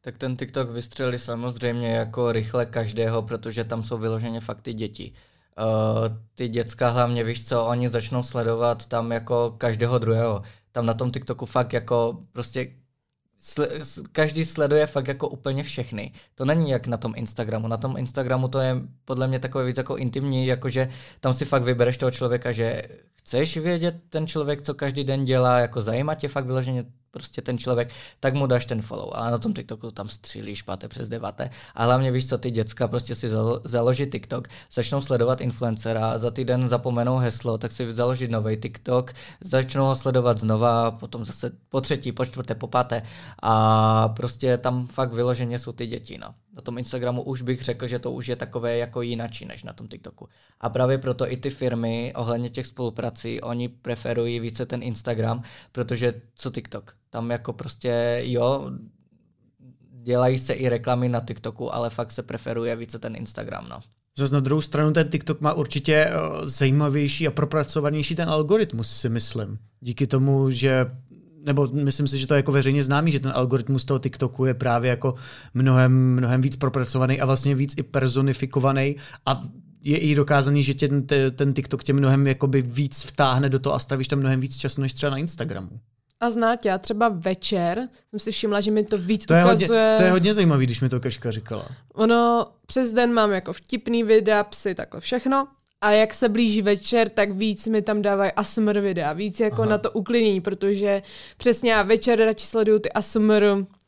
[SPEAKER 2] Tak ten TikTok vystřelili samozřejmě jako rychle každého, protože tam jsou vyloženě fakt ty děti. Uh, ty děcka hlavně, víš co, oni začnou sledovat tam jako každého druhého. Tam na tom TikToku fakt jako prostě sl- každý sleduje fakt jako úplně všechny. To není jak na tom Instagramu. Na tom Instagramu to je podle mě takové víc jako intimní, jakože tam si fakt vybereš toho člověka, že chceš vědět ten člověk, co každý den dělá, jako zajímá tě fakt vyloženě prostě ten člověk, tak mu dáš ten follow. Ale na tom TikToku tam střílíš páté přes deváté. A hlavně víš co, ty děcka prostě si založí TikTok, začnou sledovat influencera, za týden zapomenou heslo, tak si založí nový TikTok, začnou ho sledovat znova, potom zase po třetí, po čtvrté, po páté. A prostě tam fakt vyloženě jsou ty děti. No. Na tom Instagramu už bych řekl, že to už je takové jako jinačí než na tom TikToku. A právě proto i ty firmy ohledně těch spoluprací, oni preferují více ten Instagram, protože co TikTok? Tam jako prostě, jo, dělají se i reklamy na TikToku, ale fakt se preferuje více ten Instagram, no.
[SPEAKER 1] Zase na druhou stranu ten TikTok má určitě uh, zajímavější a propracovanější ten algoritmus, si myslím. Díky tomu, že nebo myslím si, že to je jako veřejně známý, že ten algoritmus toho TikToku je právě jako mnohem, mnohem víc propracovaný a vlastně víc i personifikovaný a je i dokázaný, že tě, ten, ten TikTok tě mnohem jakoby víc vtáhne do toho a stavíš tam mnohem víc času než třeba na Instagramu.
[SPEAKER 3] A znáte, já třeba večer jsem si všimla, že mi to víc
[SPEAKER 1] to je
[SPEAKER 3] ukazuje...
[SPEAKER 1] Hodně, to je hodně zajímavý, když mi to Kaška říkala.
[SPEAKER 3] Ono, přes den mám jako vtipný videa, psy, takhle všechno. A jak se blíží večer, tak víc mi tam dávají ASMR videa, víc jako Aha. na to uklidnění, protože přesně já večer radši sleduju ty ASMR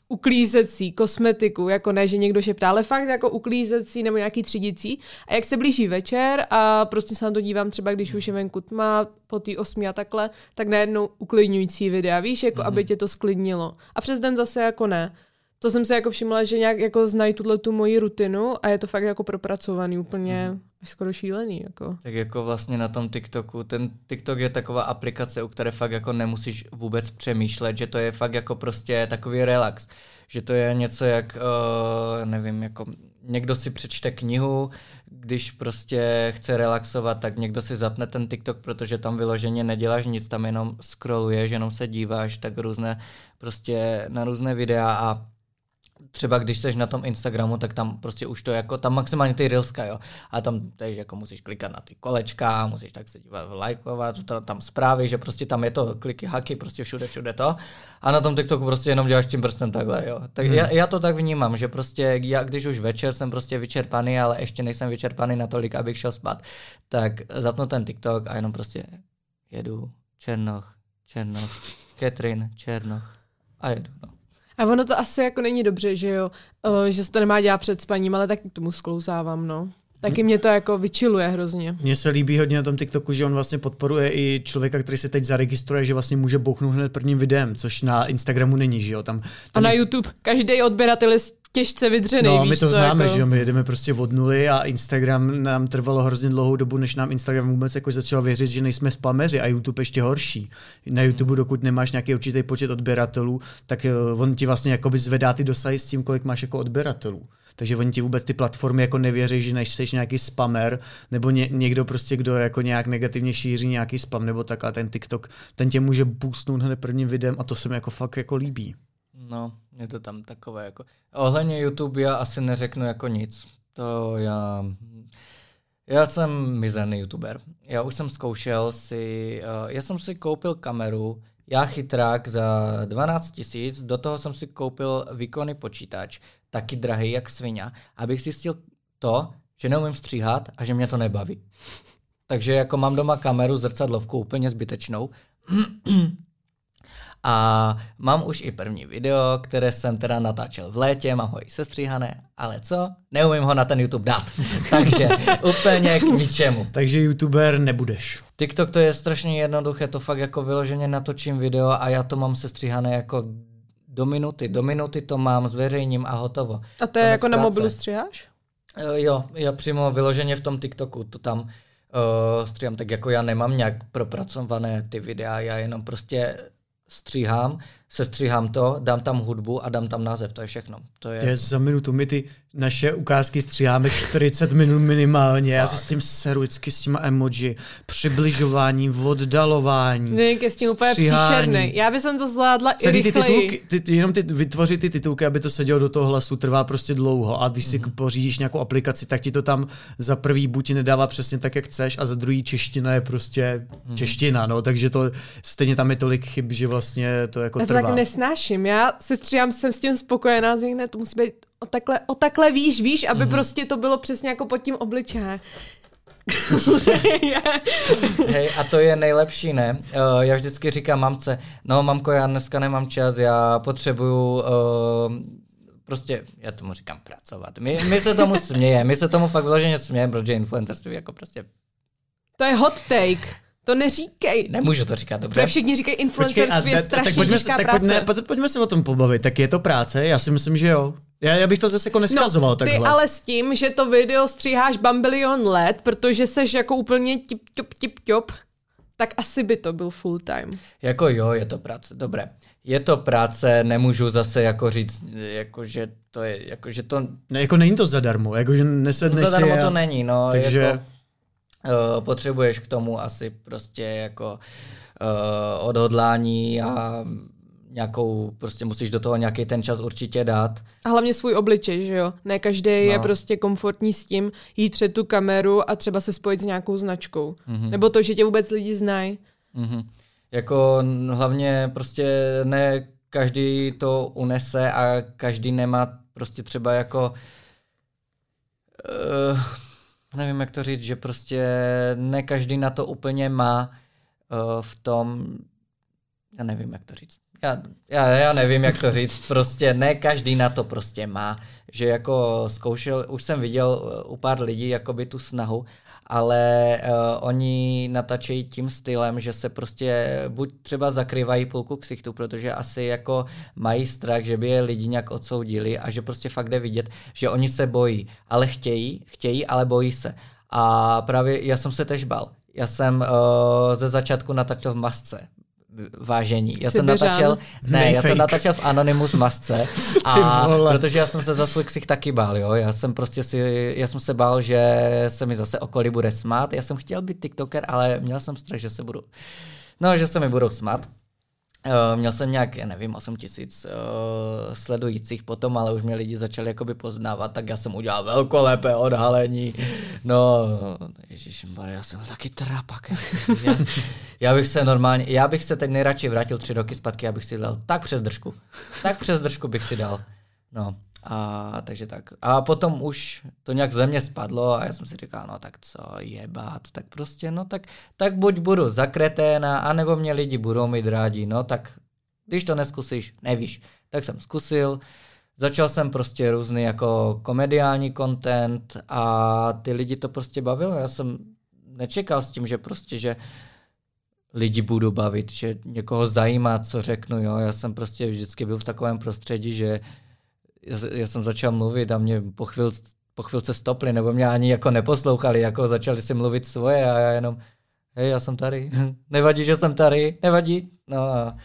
[SPEAKER 3] uklízecí kosmetiku, jako ne, že někdo šeptá, ale fakt jako uklízecí nebo nějaký třídicí. A jak se blíží večer a prostě se na to dívám třeba, když už je venku tma, po té osmi a takhle, tak najednou uklidňující videa, víš, jako mm-hmm. aby tě to sklidnilo. A přes den zase jako ne. To jsem si jako všimla, že nějak jako znají tuhle tu moji rutinu a je to fakt jako propracovaný úplně mm. Skoro šílený. Jako.
[SPEAKER 2] Tak jako vlastně na tom TikToku, ten TikTok je taková aplikace, u které fakt jako nemusíš vůbec přemýšlet, že to je fakt jako prostě takový relax. Že to je něco jak, uh, nevím, jako někdo si přečte knihu, když prostě chce relaxovat, tak někdo si zapne ten TikTok, protože tam vyloženě neděláš nic, tam jenom scrolluješ, jenom se díváš tak různé, prostě na různé videa a třeba když jsi na tom Instagramu, tak tam prostě už to jako, tam maximálně ty reelska, jo. A tam tež jako musíš klikat na ty kolečka, musíš tak se dívat, lajkovat, tam zprávy, že prostě tam je to kliky, haky, prostě všude, všude to. A na tom TikToku prostě jenom děláš tím prstem takhle, jo. Tak hmm. já, já, to tak vnímám, že prostě já, když už večer jsem prostě vyčerpaný, ale ještě nejsem vyčerpaný natolik, abych šel spát, tak zapnu ten TikTok a jenom prostě jedu, Černoch, Černoch, Catherine, Černoch a jedu, no.
[SPEAKER 3] A ono to asi jako není dobře, že jo, uh, že se to nemá dělat před spaním, ale tak tomu sklouzávám, no. Taky mě to jako vyčiluje hrozně.
[SPEAKER 1] Mně se líbí hodně na tom TikToku, že on vlastně podporuje i člověka, který se teď zaregistruje, že vlastně může bouchnout hned prvním videem, což na Instagramu není, že jo. Tam, tam
[SPEAKER 3] a na je... YouTube každý odběratel je těžce vydřený.
[SPEAKER 1] No,
[SPEAKER 3] víš
[SPEAKER 1] my to
[SPEAKER 3] co,
[SPEAKER 1] známe,
[SPEAKER 3] jako...
[SPEAKER 1] že jo, my jedeme prostě od nuly a Instagram nám trvalo hrozně dlouhou dobu, než nám Instagram vůbec jako začal věřit, že nejsme spameři a YouTube ještě horší. Na YouTube, dokud nemáš nějaký určitý počet odběratelů, tak eh, on ti vlastně jakoby zvedá ty dosahy s tím, kolik máš jako odběratelů. Takže oni ti vůbec ty platformy jako nevěří, že než jsi nějaký spamer, nebo ně, někdo prostě, kdo jako nějak negativně šíří nějaký spam, nebo tak a ten TikTok, ten tě může boostnout hned prvním videem a to se mi jako fakt jako líbí.
[SPEAKER 2] No, je to tam takové jako... Ohledně YouTube já asi neřeknu jako nic. To já... Já jsem mizerný youtuber. Já už jsem zkoušel si... Uh, já jsem si koupil kameru, já chytrák za 12 tisíc, do toho jsem si koupil výkonný počítač, taky drahý jak svině, abych zjistil to, že neumím stříhat a že mě to nebaví. Takže jako mám doma kameru, zrcadlovku úplně zbytečnou. (clears throat) A mám už i první video, které jsem teda natáčel v létě, mám ho i sestříhané, ale co? Neumím ho na ten YouTube dát. (laughs) Takže úplně k ničemu.
[SPEAKER 1] Takže YouTuber nebudeš.
[SPEAKER 2] TikTok to je strašně jednoduché, to fakt jako vyloženě natočím video a já to mám sestříhané jako do minuty. Do minuty to mám, zveřejním a hotovo.
[SPEAKER 3] A to je jako práce. na mobilu stříháš?
[SPEAKER 2] Uh, jo, já přímo vyloženě v tom TikToku to tam uh, stříhám, tak jako já nemám nějak propracované ty videa, já jenom prostě stříhám, sestříhám to, dám tam hudbu a dám tam název, to je všechno. To je...
[SPEAKER 1] To je za minutu, my ty naše ukázky stříháme 40 minut minimálně, já se s tím seru vždycky s těma emoji, přibližování, oddalování,
[SPEAKER 3] Ne, je s tím úplně příšerný. Já bych to zvládla Celý i rychleji.
[SPEAKER 1] Ty titulky, ty, ty, jenom ty, vytvořit ty titulky, aby to sedělo do toho hlasu, trvá prostě dlouho a když si mm-hmm. pořídíš nějakou aplikaci, tak ti to tam za prvý buď nedává přesně tak, jak chceš a za druhý čeština je prostě mm-hmm. čeština, no, takže to stejně tam je tolik chyb, že vlastně to jako trvá.
[SPEAKER 3] Tak nesnáším, já se stříhám, jsem s tím spokojená, ne, to musí být o takhle, o takhle víš, víš, aby mm-hmm. prostě to bylo přesně jako pod tím obličejem. (laughs)
[SPEAKER 2] Hej, a to je nejlepší, ne? Uh, já vždycky říkám mamce, no mamko, já dneska nemám čas, já potřebuju uh, prostě, já tomu říkám pracovat. My, my se tomu smějeme, my se tomu fakt vyloženě smějeme, protože influencerství jako prostě...
[SPEAKER 3] To je hot take. To neříkej.
[SPEAKER 2] Nemůžu to říkat, dobře.
[SPEAKER 3] Protože všichni říkají influencerství je strašně tak pojďme, těžká
[SPEAKER 1] tak
[SPEAKER 3] práce.
[SPEAKER 1] Pojďme, pojďme se o tom pobavit. Tak je to práce? Já si myslím, že jo. Já, já bych to zase jako neskazoval no,
[SPEAKER 3] ty
[SPEAKER 1] takhle.
[SPEAKER 3] ale s tím, že to video stříháš bambilion let, protože seš jako úplně tip, tip, tip, tip, tak asi by to byl full time.
[SPEAKER 2] Jako jo, je to práce, dobré. Je to práce, nemůžu zase jako říct, jako že to je, jako že to...
[SPEAKER 1] Ne, jako není to zadarmo, jako že nesedneš
[SPEAKER 2] no, Zadarmo a... to není, no.
[SPEAKER 1] Takže...
[SPEAKER 2] Jako, uh, potřebuješ k tomu asi prostě jako uh, odhodlání a nějakou, prostě musíš do toho nějaký ten čas určitě dát.
[SPEAKER 3] A hlavně svůj obličej, že jo? Ne každý no. je prostě komfortní s tím jít před tu kameru a třeba se spojit s nějakou značkou. Mm-hmm. Nebo to, že tě vůbec lidi znají.
[SPEAKER 2] Mm-hmm. Jako hlavně prostě ne každý to unese a každý nemá prostě třeba jako uh, nevím jak to říct, že prostě ne každý na to úplně má uh, v tom, já nevím jak to říct. Já, já, já nevím, jak to říct, (laughs) prostě ne každý na to prostě má, že jako zkoušel, už jsem viděl uh, u pár lidí jakoby tu snahu, ale uh, oni natačejí tím stylem, že se prostě buď třeba zakrývají půlku ksichtu, protože asi jako mají strach, že by je lidi nějak odsoudili a že prostě fakt jde vidět, že oni se bojí, ale chtějí, chtějí, ale bojí se. A právě já jsem se tež bal. Já jsem uh, ze začátku natáčel v masce, vážení. Já jsem natačel, ne, já jsem natačel v Anonymous masce (laughs) a protože já jsem se za svůj ksich taky bál, jo. Já jsem prostě si, já jsem se bál, že se mi zase okolí bude smát. Já jsem chtěl být TikToker, ale měl jsem strach, že se budu, no, že se mi budou smát. Uh, měl jsem nějak, já nevím, 8 tisíc uh, sledujících potom, ale už mě lidi začali jakoby poznávat, tak já jsem udělal velkolepé odhalení. No, ježišmarja, já jsem taky trapak. Já, já, bych se normálně, já bych se teď nejradši vrátil tři roky zpátky, abych si dal tak přes držku. Tak přes držku bych si dal. No, a takže tak. A potom už to nějak ze mě spadlo a já jsem si říkal, no tak co jebat, tak prostě, no tak, tak buď budu zakreténa, anebo mě lidi budou mít rádi, no tak když to neskusíš, nevíš. Tak jsem zkusil, začal jsem prostě různý jako komediální content a ty lidi to prostě bavilo. Já jsem nečekal s tím, že prostě, že lidi budu bavit, že někoho zajímá, co řeknu, jo. Já jsem prostě vždycky byl v takovém prostředí, že já, jsem začal mluvit a mě po, chvíl, po chvilce stopli, nebo mě ani jako neposlouchali, jako začali si mluvit svoje a já jenom, hej, já jsem tady, (laughs) nevadí, že jsem tady, nevadí, no a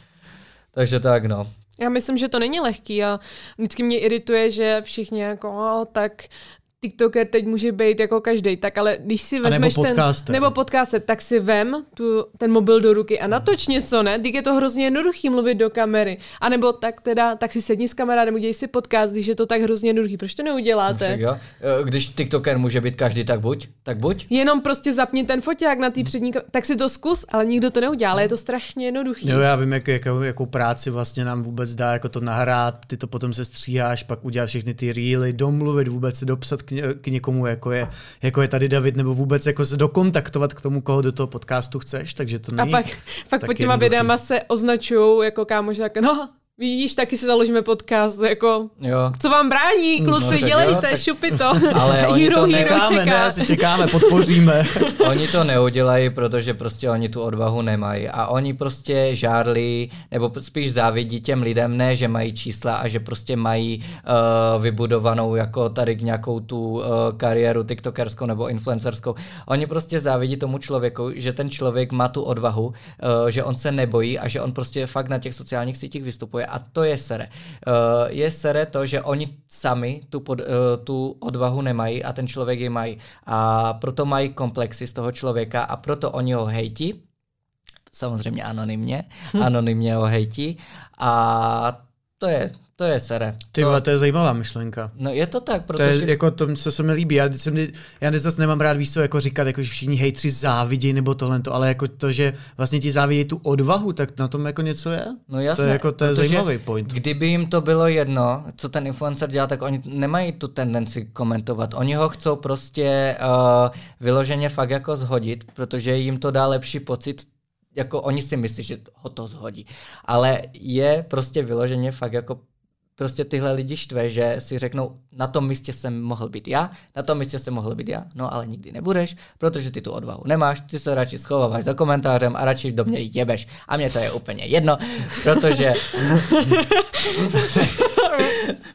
[SPEAKER 2] takže tak, no.
[SPEAKER 3] Já myslím, že to není lehký a vždycky mě irituje, že všichni jako, oh, tak TikToker teď může být jako každý, tak ale když si vezmeš nebo podcaster. ten, nebo podcaster, tak si vem tu, ten mobil do ruky a natoč něco, ne? Teď je to hrozně jednoduchý mluvit do kamery. A nebo tak teda, tak si sedni s kamarádem, udělej si podcast, když je to tak hrozně jednoduchý. Proč to neuděláte?
[SPEAKER 2] jo. E, když TikToker může být každý, tak buď, tak buď.
[SPEAKER 3] Jenom prostě zapni ten foťák na té přední, tak si to zkus, ale nikdo to neudělá, ale je to strašně jednoduchý.
[SPEAKER 1] Jo, já vím, jak, jakou, jakou práci vlastně nám vůbec dá, jako to nahrát, ty to potom se stříháš, pak uděláš všechny ty reely, domluvit, vůbec se dopsat k k někomu, jako je, jako je tady David, nebo vůbec jako se dokontaktovat k tomu, koho do toho podcastu chceš, takže to není
[SPEAKER 3] A pak, pak pod těma videama se označují jako kámoš, jako no, Vidíš, taky si založíme podcast, jako, jo. co vám brání, no, kluci, no, dělejte, jo, tak... šupi to. (laughs)
[SPEAKER 2] Ale (laughs) oni hero, to
[SPEAKER 1] čekáme, ne, asi čekáme, podpoříme. (laughs)
[SPEAKER 2] oni to neudělají, protože prostě oni tu odvahu nemají a oni prostě žárli, nebo spíš závidí těm lidem, ne, že mají čísla a že prostě mají uh, vybudovanou jako tady nějakou tu uh, kariéru tiktokerskou nebo influencerskou. Oni prostě závidí tomu člověku, že ten člověk má tu odvahu, uh, že on se nebojí a že on prostě fakt na těch sociálních sítích vystupuje a to je sere. Uh, je sere to, že oni sami tu, pod, uh, tu odvahu nemají a ten člověk ji mají. A proto mají komplexy z toho člověka a proto oni ho hejtí. Samozřejmě anonymně. Hm. Anonymně ho hejtí. A to je, to je sere.
[SPEAKER 1] Ty vole, to je zajímavá myšlenka.
[SPEAKER 2] No je to tak, protože...
[SPEAKER 1] To je, jako to se, se mi líbí. Já, jsem, já zase nemám rád víc jako říkat, jako že všichni hejtři závidí nebo tohle, ale jako to, že vlastně ti závidí tu odvahu, tak na tom jako něco je.
[SPEAKER 2] No jasně,
[SPEAKER 1] to je, jako, to je zajímavý point.
[SPEAKER 2] Kdyby jim to bylo jedno, co ten influencer dělá, tak oni nemají tu tendenci komentovat. Oni ho chcou prostě uh, vyloženě fakt jako zhodit, protože jim to dá lepší pocit jako oni si myslí, že ho to zhodí. Ale je prostě vyloženě fakt jako prostě tyhle lidi štve, že si řeknou, na tom místě jsem mohl být já, na tom místě jsem mohl být já, no ale nikdy nebudeš, protože ty tu odvahu nemáš, ty se radši schováváš za komentářem a radši do mě jebeš. A mě to je úplně jedno, protože... (laughs)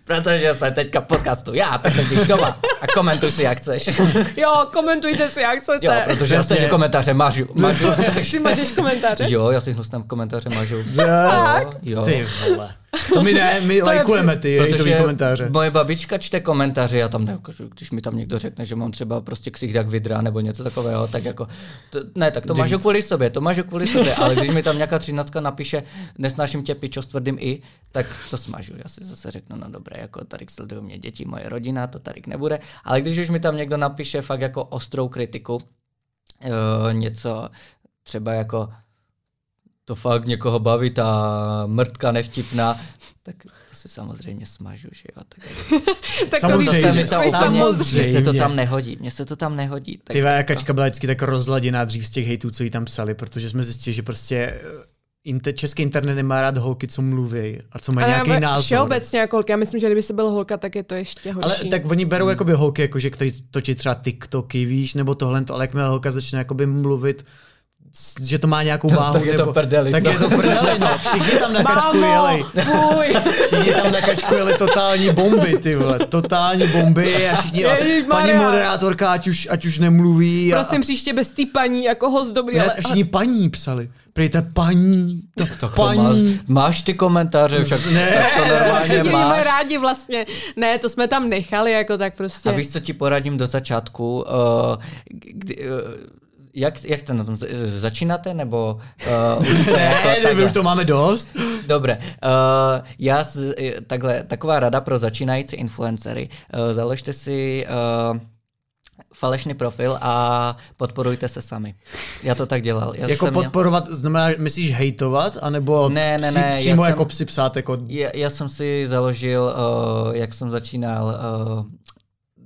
[SPEAKER 2] protože jsem teďka podcastu já, tak sedíš doma a komentuj si, jak chceš.
[SPEAKER 3] jo, komentujte si, jak chcete.
[SPEAKER 2] Jo, protože já stejně komentáře mažu. mažu
[SPEAKER 3] takže... Máš komentáře?
[SPEAKER 2] Jo, já si hnusnám komentáře mažu.
[SPEAKER 1] Jo, jo. Ty vole. To my ne, my (laughs) lajkujeme ty hejtový komentáře.
[SPEAKER 2] Moje babička čte komentáře, já tam neukážu, když mi tam někdo řekne, že mám třeba prostě ksich jak vidra nebo něco takového, tak jako, to, ne, tak to máš kvůli sobě, to máš kvůli sobě, ale když mi tam nějaká třináctka napíše, nesnáším tě pičo s tvrdým i, tak to smažu. Já si zase řeknu, no dobré, jako tady sledují mě děti, moje rodina, to tady nebude, ale když už mi tam někdo napíše fakt jako ostrou kritiku, uh, něco třeba jako to fakt někoho baví, ta mrtka nevtipná, tak to si samozřejmě smažu, že jo. Tak, (laughs)
[SPEAKER 3] tak samozřejmě,
[SPEAKER 2] to se mi to úplně, mně se to tam nehodí, mně se to tam nehodí.
[SPEAKER 1] Tak Ty kačka byla vždycky tak rozladěná dřív z těch hejtů, co jí tam psali, protože jsme zjistili, že prostě eh, inter, český internet nemá rád holky, co mluví a co mají nějaký názor.
[SPEAKER 3] Všeobecně jako holky. Já myslím, že kdyby se byl holka, tak je to ještě horší.
[SPEAKER 1] Ale tak oni berou hmm. jakoby holky, jakože, který točí třeba TikToky, víš, nebo tohle, ale jakmile holka začne jakoby mluvit, že to má nějakou váhu.
[SPEAKER 2] Tak je to prdeli.
[SPEAKER 1] Tak je to prdeli, no. Všichni tam na kačku jeli. Všichni tam na kačku jeli totální bomby, ty vole. Totální bomby a všichni, a paní moderátorka, ať už, ať už nemluví.
[SPEAKER 3] A, Prosím, příště bez té paní, jako host dobrý.
[SPEAKER 1] Ne, ale, všichni paní psali. Prejte paní, to tak paní.
[SPEAKER 2] To máš, máš ty komentáře, však ne, tak to normálně máš.
[SPEAKER 3] rádi vlastně. Ne, to jsme tam nechali, jako tak prostě.
[SPEAKER 2] A víš, co ti poradím do začátku? Uh, kdy, uh, jak, jak jste na tom? Začínáte nebo uh, (laughs) už jste
[SPEAKER 1] jako ne, takhle? už to máme dost.
[SPEAKER 2] Dobré. Uh, já z, takhle, taková rada pro začínající influencery. Uh, založte si uh, falešný profil a podporujte se sami. Já to tak dělal. Já
[SPEAKER 1] jako podporovat, měl... znamená, myslíš hejtovat, anebo
[SPEAKER 2] ne, ne, ne,
[SPEAKER 1] přímo jako jsem, psi psát? Jako...
[SPEAKER 2] Já, já jsem si založil, uh, jak jsem začínal, uh,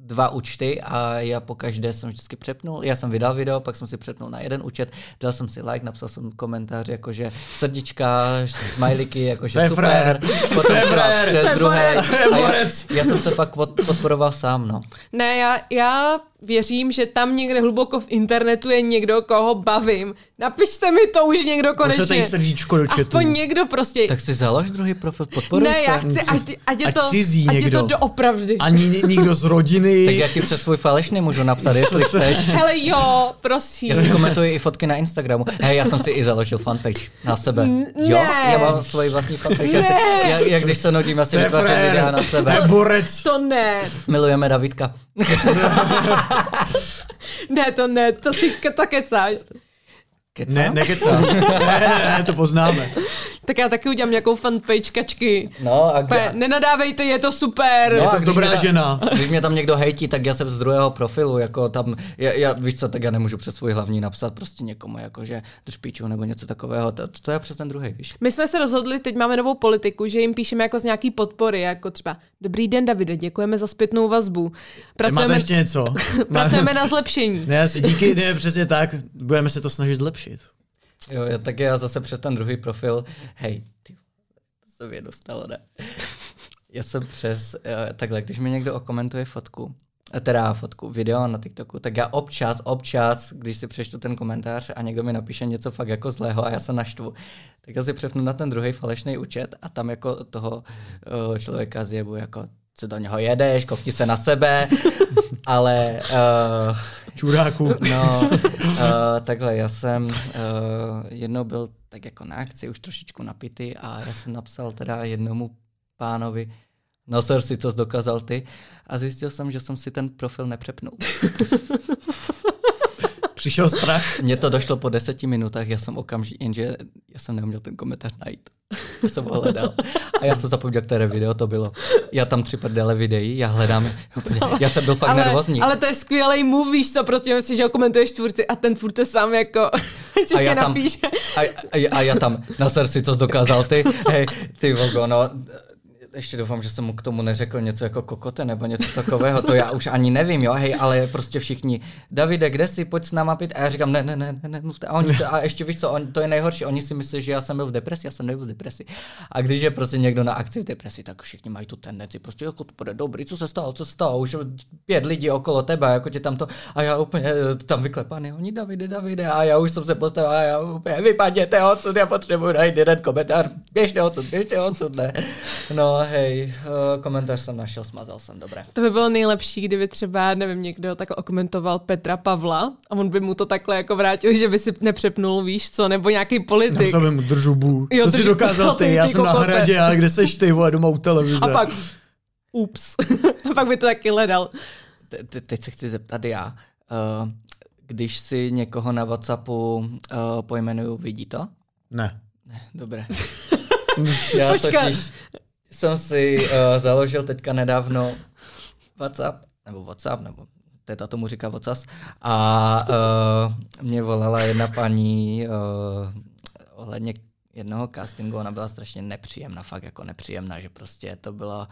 [SPEAKER 2] dva účty a já po každé jsem vždycky přepnul. Já jsem vydal video, pak jsem si přepnul na jeden účet, dal jsem si like, napsal jsem komentář, jakože srdíčka, smajliky, jakože super. Frér. Potom třeba přes druhé. Já, já, jsem se fakt podporoval sám, no.
[SPEAKER 3] Ne, já, já věřím, že tam někde hluboko v internetu je někdo, koho bavím. Napište mi to už někdo konečně.
[SPEAKER 1] Pošle srdíčko do chatu.
[SPEAKER 3] Aspoň někdo prostě.
[SPEAKER 2] Tak si založ druhý profil, podporuj
[SPEAKER 3] Ne, se. já chci, ať, ať, je to, cizí ať někdo. je to doopravdy.
[SPEAKER 1] Ani nikdo z rodiny. (laughs)
[SPEAKER 2] tak já ti přes svůj falešný můžu napsat, jestli (laughs) chceš.
[SPEAKER 3] Hele jo, prosím.
[SPEAKER 2] Já si komentuji i fotky na Instagramu. Hej, já jsem si i založil fanpage na sebe. Ne. Jo, já mám svoji vlastní fanpage. Ne. Já, já, když se nudím, já si vytvářím videa na sebe.
[SPEAKER 1] To je borec.
[SPEAKER 3] To ne.
[SPEAKER 2] Milujeme Davidka.
[SPEAKER 3] Ne, to ne, to si to kecáš.
[SPEAKER 1] Kecám? Ne, nekecám. (laughs) ne, ne, ne, to poznáme.
[SPEAKER 3] tak já taky udělám nějakou fanpage kačky.
[SPEAKER 2] No a
[SPEAKER 3] kde... Nenadávejte, je to super.
[SPEAKER 1] No, je to dobrá ta, žena.
[SPEAKER 2] Když mě tam někdo hejtí, tak já jsem z druhého profilu, jako tam, já, já, víš co, tak já nemůžu přes svůj hlavní napsat prostě někomu, jako že drž píču nebo něco takového, to, to je přes ten druhý, víš.
[SPEAKER 3] My jsme se rozhodli, teď máme novou politiku, že jim píšeme jako z nějaký podpory, jako třeba Dobrý den, Davide, děkujeme za zpětnou vazbu.
[SPEAKER 1] Pracujeme, Máte ještě něco? (laughs)
[SPEAKER 3] pracujeme na zlepšení.
[SPEAKER 1] Ne, asi díky, ne, přesně tak, budeme se to snažit zlepšit.
[SPEAKER 2] Jo, já tak já zase přes ten druhý profil, hej, ty, to se mě dostalo, ne? Já jsem přes, uh, takhle, když mi někdo okomentuje fotku, eh, teda fotku, video na TikToku, tak já občas, občas, když si přečtu ten komentář a někdo mi napíše něco fakt jako zlého a já se naštvu, tak já si přepnu na ten druhý falešný účet a tam jako toho uh, člověka zjebu jako co do něho jedeš, kopti se na sebe, (laughs) ale... Uh,
[SPEAKER 1] Čuráku. (laughs)
[SPEAKER 2] No, (laughs) uh, takhle, já jsem uh, jednou byl tak jako na akci, už trošičku napitý a já jsem napsal teda jednomu pánovi, no sir, si co dokázal ty a zjistil jsem, že jsem si ten profil nepřepnul. (laughs)
[SPEAKER 1] Přišel strach?
[SPEAKER 2] Mně to došlo po deseti minutách, já jsem okamžitě, jenže já jsem neuměl ten komentář najít. (laughs) Jsem ho hledal. A já jsem zapomněl, které video to bylo. Já tam tři prdele videí, já hledám, (laughs) já jsem byl fakt
[SPEAKER 3] ale,
[SPEAKER 2] nervózní.
[SPEAKER 3] Ale to je skvělý move, víš co, prostě myslíš, že ho komentuješ tvůrci a ten tvůrce sám jako, (laughs) že a já tam, napíše.
[SPEAKER 2] A, a, a, já tam, na srdci, co jsi dokázal ty, hej, ty vogo, no, ještě doufám, že jsem mu k tomu neřekl něco jako kokote nebo něco takového, to já už ani nevím, jo, hej, ale prostě všichni, Davide, kde jsi, pojď s náma pít, a já říkám, ne, ne, ne, ne, ne A, oni to, a ještě víš co, on, to je nejhorší, oni si myslí, že já jsem byl v depresi, já jsem nebyl v depresi. A když je prostě někdo na akci v depresi, tak všichni mají tu tendenci, prostě jako to bude dobrý, co se stalo, co se stalo, už pět lidí okolo tebe, jako tě tam to, a já úplně eh, tam vyklepaný, oni Davide, Davide, a já už jsem se postavil, a já úplně, vypadněte odsud, já potřebuji najít jeden komentář, běžte odsud, běžte odsud, ne. No, hej, uh, komentář jsem našel, smazal jsem, dobré.
[SPEAKER 3] To by bylo nejlepší, kdyby třeba, nevím, někdo takhle okomentoval Petra Pavla a on by mu to takhle jako vrátil, že by si nepřepnul, víš co, nebo nějaký politik.
[SPEAKER 1] Já jsem držubu. Jo, co jsi dokázal (laughs) ty? Já jsem na hradě, ale kde seš ty, vole, doma u televize.
[SPEAKER 3] A pak, ups, (laughs) a pak by to taky hledal.
[SPEAKER 2] Te, teď se chci zeptat já. Uh, když si někoho na Whatsappu uh, pojmenuju, vidí to?
[SPEAKER 1] Ne.
[SPEAKER 2] Ne, dobré. (laughs) Já Počka. totiž jsem si uh, založil teďka nedávno WhatsApp, nebo WhatsApp, nebo teta tomu říká WhatsApp, a uh, mě volala jedna paní uh, ohledně jednoho castingu, ona byla strašně nepříjemná, fakt jako nepříjemná, že prostě to bylo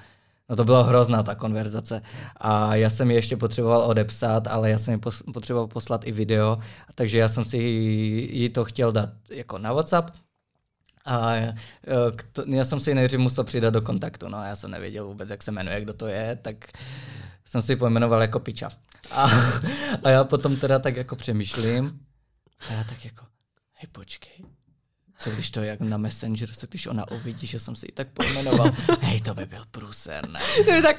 [SPEAKER 2] No to bylo hrozná ta konverzace. A já jsem ji ještě potřeboval odepsat, ale já jsem ji potřeboval poslat i video, takže já jsem si jí to chtěl dát jako na WhatsApp, a e, já jsem si nejdřív musel přidat do kontaktu, no já jsem nevěděl vůbec, jak se jmenuje, kdo to je, tak jsem si pojmenoval jako piča. A, a já potom teda tak jako přemýšlím a já tak jako, hej počkej, co když to jak na Messenger, co když ona uvidí, že jsem si ji tak pojmenoval, (laughs) hej, to by byl průser, ne?
[SPEAKER 3] To by tak,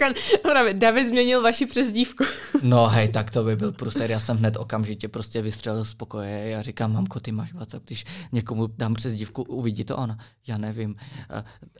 [SPEAKER 3] David změnil vaši přezdívku. (laughs)
[SPEAKER 2] no hej, tak to by byl průser, já jsem hned okamžitě prostě vystřelil z pokoje, já říkám, mamko, ty máš WhatsApp, když někomu dám přezdívku, uvidí to ona, já nevím.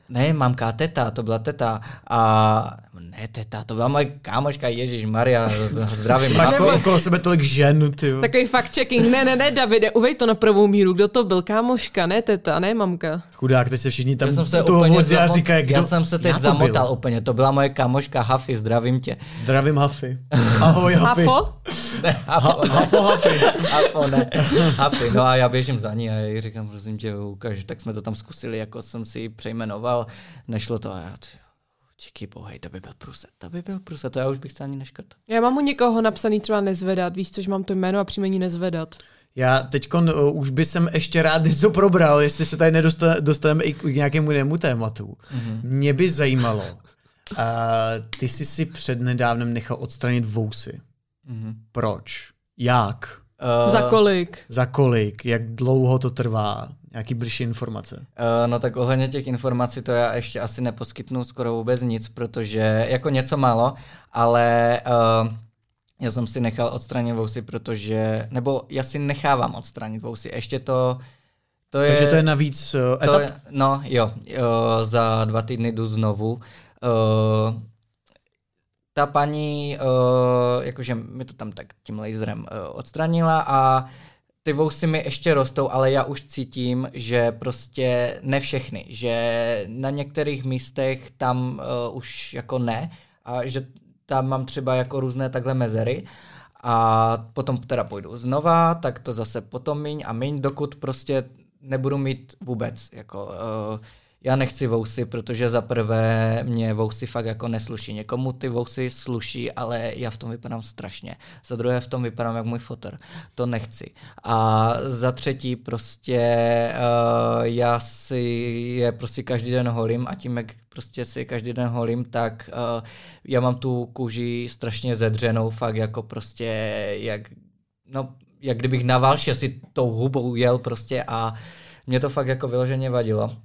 [SPEAKER 2] Ne, mamka, teta, to byla teta a ne, teta, to byla moje kámoška, Ježíš Maria, zdravím.
[SPEAKER 1] Máš okolo sebe tolik žen, ty.
[SPEAKER 3] Takový fact checking, ne, ne, ne, Davide, uvej to na pravou míru, kdo to byl, kámoška, ne, teta, ne mamka.
[SPEAKER 1] Chudák, teď se všichni tam
[SPEAKER 2] já jsem se
[SPEAKER 1] toho
[SPEAKER 2] úplně
[SPEAKER 1] zamo- říkají, kdo...
[SPEAKER 2] Já jsem se teď zamotal byl. úplně, to byla moje kamoška Hafy, zdravím tě.
[SPEAKER 1] Zdravím Hafy. Ahoj Hafy.
[SPEAKER 3] Hafo?
[SPEAKER 2] Ne, Hafo,
[SPEAKER 1] Hafo Hafy.
[SPEAKER 2] Hafo, ne. Hafy, no a já běžím za ní a já jí říkám, prosím tě, ukáž, tak jsme to tam zkusili, jako jsem si ji přejmenoval, nešlo to a já, tě, díky bohu, to by byl průse, to by byl průse, to já už bych se ani neškrt.
[SPEAKER 3] Já mám u někoho napsaný třeba nezvedat, víš, což mám to jméno a příjmení nezvedat.
[SPEAKER 1] Já teď uh, už by jsem ještě rád (laughs) něco probral, jestli se tady nedostaneme i k nějakému jinému tématu. Mm-hmm. Mě by zajímalo, (laughs) uh, ty jsi si přednedávnem nechal odstranit vousy. Mm-hmm. Proč? Jak?
[SPEAKER 3] Uh, za kolik?
[SPEAKER 1] Za kolik? Jak dlouho to trvá? Nějaký blížší informace? Uh,
[SPEAKER 2] no tak ohledně těch informací to já ještě asi neposkytnu skoro vůbec nic, protože jako něco málo, ale uh, já jsem si nechal odstranit vousy, protože, nebo já si nechávám odstranit vousy. Ještě to,
[SPEAKER 1] to je... Takže to je navíc uh, etap?
[SPEAKER 2] je, no jo, uh, za dva týdny jdu znovu. Uh, ta paní, uh, jakože mi to tam tak tím laserem uh, odstranila a ty vousy mi ještě rostou, ale já už cítím, že prostě ne všechny, že na některých místech tam uh, už jako ne a že tam mám třeba jako různé takhle mezery a potom teda půjdu znova, tak to zase potom míň a míň, dokud prostě nebudu mít vůbec jako uh, já nechci vousy, protože za prvé mě vousy fakt jako nesluší. Někomu ty vousy sluší, ale já v tom vypadám strašně. Za druhé v tom vypadám jak můj fotor. To nechci. A za třetí prostě uh, já si je prostě každý den holím a tím, jak prostě si každý den holím, tak uh, já mám tu kůži strašně zedřenou, fakt jako prostě jak, no, jak kdybych na válše si tou hubou jel prostě a mě to fakt jako vyloženě vadilo.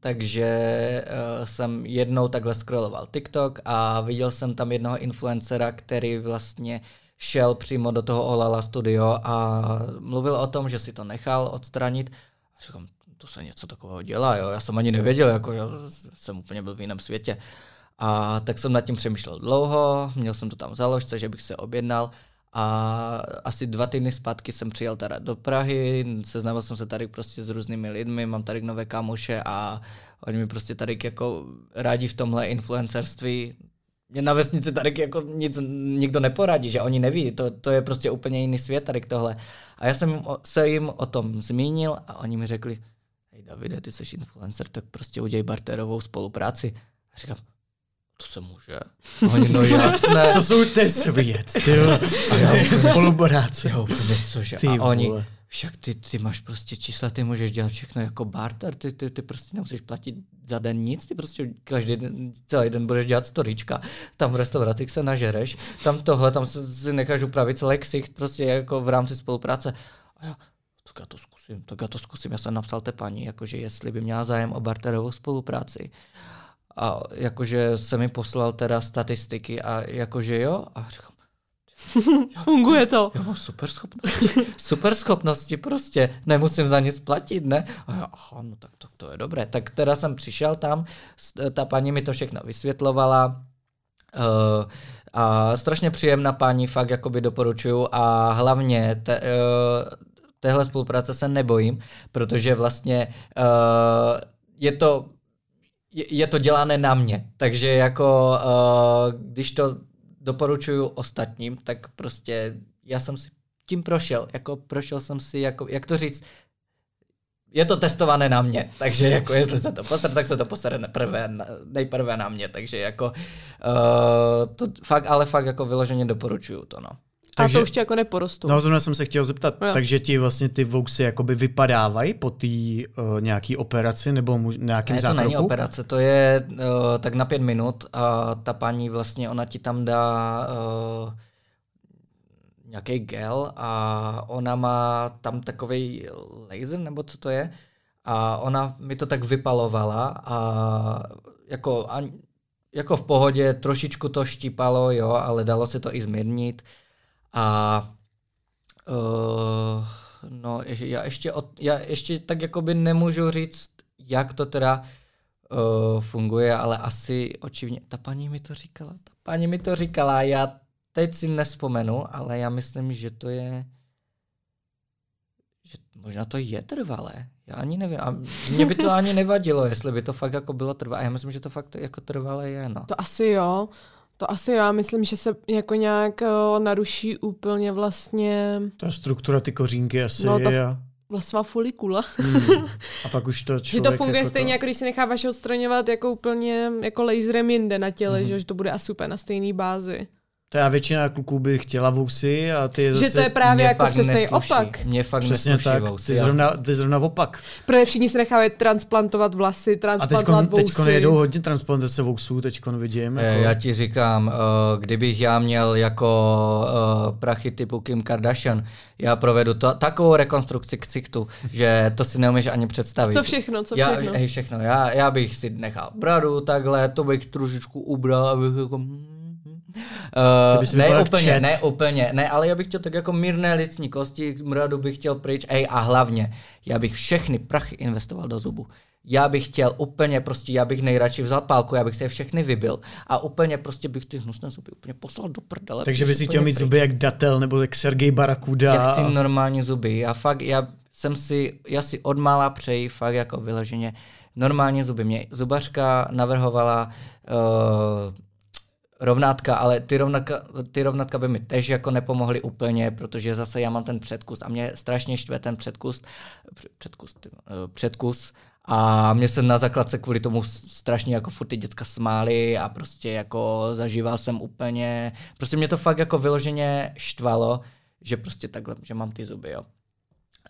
[SPEAKER 2] Takže uh, jsem jednou takhle scrolloval TikTok a viděl jsem tam jednoho influencera, který vlastně šel přímo do toho Olala studio a mluvil o tom, že si to nechal odstranit. A říkám, to se něco takového dělá, jo? já jsem ani nevěděl, jako já jsem úplně byl v jiném světě. A tak jsem nad tím přemýšlel dlouho, měl jsem to tam v že bych se objednal a asi dva týdny zpátky jsem přijel teda do Prahy, seznámil jsem se tady prostě s různými lidmi, mám tady nové kámoše a oni mi prostě tady jako rádi v tomhle influencerství. Mě na vesnici tady jako nic nikdo neporadí, že oni neví, to, to je prostě úplně jiný svět tady tohle. A já jsem se jim o tom zmínil a oni mi řekli, hej Davide, ty jsi influencer, tak prostě udělej barterovou spolupráci. A říkám, to se může.
[SPEAKER 1] Oni, no jasné. (laughs) to jsou ty svět, ty (laughs) spolupráce.
[SPEAKER 2] Jo, cože. Ty a oni, vole. však ty, ty máš prostě čísla, ty můžeš dělat všechno jako barter, ty, ty, ty prostě nemusíš platit za den nic, ty prostě každý den, celý den budeš dělat storička, tam v restauraci se nažereš, tam tohle, tam si necháš upravit celý ksicht prostě jako v rámci spolupráce. A já, tak já to zkusím, tak já to zkusím. Já jsem napsal té paní, jakože jestli by měla zájem o barterovou spolupráci. A jakože se mi poslal teda statistiky a jakože jo, a říkám, (laughs)
[SPEAKER 3] Funguje to.
[SPEAKER 2] Já mám super schopnosti. Super schopnosti prostě. Nemusím za nic platit, ne? A já, aha, no tak to, to je dobré. Tak teda jsem přišel tam, ta paní mi to všechno vysvětlovala. Uh, a strašně příjemná paní, fakt jakoby doporučuju a hlavně te, uh, téhle spolupráce se nebojím, protože vlastně uh, je to je to dělané na mě. Takže jako uh, když to doporučuju ostatním, tak prostě já jsem si tím prošel. Jako prošel jsem si, jako, jak to říct, je to testované na mě, takže jako jestli se to posere, tak se to posere nejprve, nejprve na mě, takže jako uh, to fakt, ale fakt jako vyloženě doporučuju to, no.
[SPEAKER 3] Takže, a to už tě jako neporostou.
[SPEAKER 1] No, zrovna jsem se chtěl zeptat, no. takže ti vlastně ty vousy jakoby vypadávají po té uh, nějaký operaci nebo mu, nějakým
[SPEAKER 2] ne,
[SPEAKER 1] zákroku?
[SPEAKER 2] to není operace, to je uh, tak na pět minut a ta paní vlastně, ona ti tam dá uh, nějaký gel a ona má tam takový laser, nebo co to je, a ona mi to tak vypalovala a jako, a, jako v pohodě, trošičku to štípalo, jo, ale dalo se to i zmírnit a uh, no, já ještě, od, já ještě tak jakoby nemůžu říct, jak to teda uh, funguje, ale asi očivně, ta paní mi to říkala, ta paní mi to říkala, já teď si nespomenu, ale já myslím, že to je, že možná to je trvalé. Já ani nevím. A mě by to ani nevadilo, jestli by to fakt jako bylo trvalé. Já myslím, že to fakt jako trvalé je. No.
[SPEAKER 3] To asi jo. To asi já myslím, že se jako nějak uh, naruší úplně vlastně...
[SPEAKER 1] Ta struktura, ty kořínky asi no, ta, je.
[SPEAKER 3] Vlasová folikula.
[SPEAKER 1] Hmm. (laughs) A pak už to
[SPEAKER 3] člověk... Že to funguje jako stejně, to... jako když si necháváš odstraňovat jako úplně jako laserem jinde na těle, hmm. že to bude asi úplně na stejné bázi.
[SPEAKER 1] To já většina kluků by chtěla vousy a ty
[SPEAKER 3] zase... Že to je právě jako přesný opak.
[SPEAKER 2] Mě fakt Přesně tak, vousy,
[SPEAKER 1] ty zrovna, ty zrovna opak.
[SPEAKER 3] Protože všichni se nechávají transplantovat vlasy, transplantovat a
[SPEAKER 1] teďkon, vousy. A jedou hodně transplantace vousů, teďkon vidím.
[SPEAKER 2] Jako... Já ti říkám, uh, kdybych já měl jako uh, prachy typu Kim Kardashian, já provedu to, takovou rekonstrukci ksichtu, že to si neumíš ani představit.
[SPEAKER 3] Co všechno, co
[SPEAKER 2] všechno? Já, hej, všechno. Já, já bych si nechal bradu takhle, to bych trošičku ubral, abych jako... Uh, ne úplně, ne úplně, ne, ale já bych chtěl tak jako mírné licní kosti, mradu bych chtěl pryč, ej a hlavně, já bych všechny prachy investoval do zubu. Já bych chtěl úplně prostě, já bych nejradši vzal pálku, já bych se je všechny vybil a úplně prostě bych ty hnusné zuby úplně poslal do prdele.
[SPEAKER 1] Takže bys si chtěl mít zuby jak Datel nebo jak Sergej Barakuda.
[SPEAKER 2] Já chci normální zuby, já fakt, já jsem si, já si odmála přeji fakt jako vyloženě normální zuby. Mě zubařka navrhovala uh, rovnátka, ale ty, rovnátka, ty rovnátka by mi tež jako nepomohly úplně, protože zase já mám ten předkus a mě strašně štve ten předkus, předkus, eh, předkus a mě se na základce kvůli tomu strašně jako furt ty děcka smály a prostě jako zažíval jsem úplně, prostě mě to fakt jako vyloženě štvalo, že prostě takhle, že mám ty zuby, jo.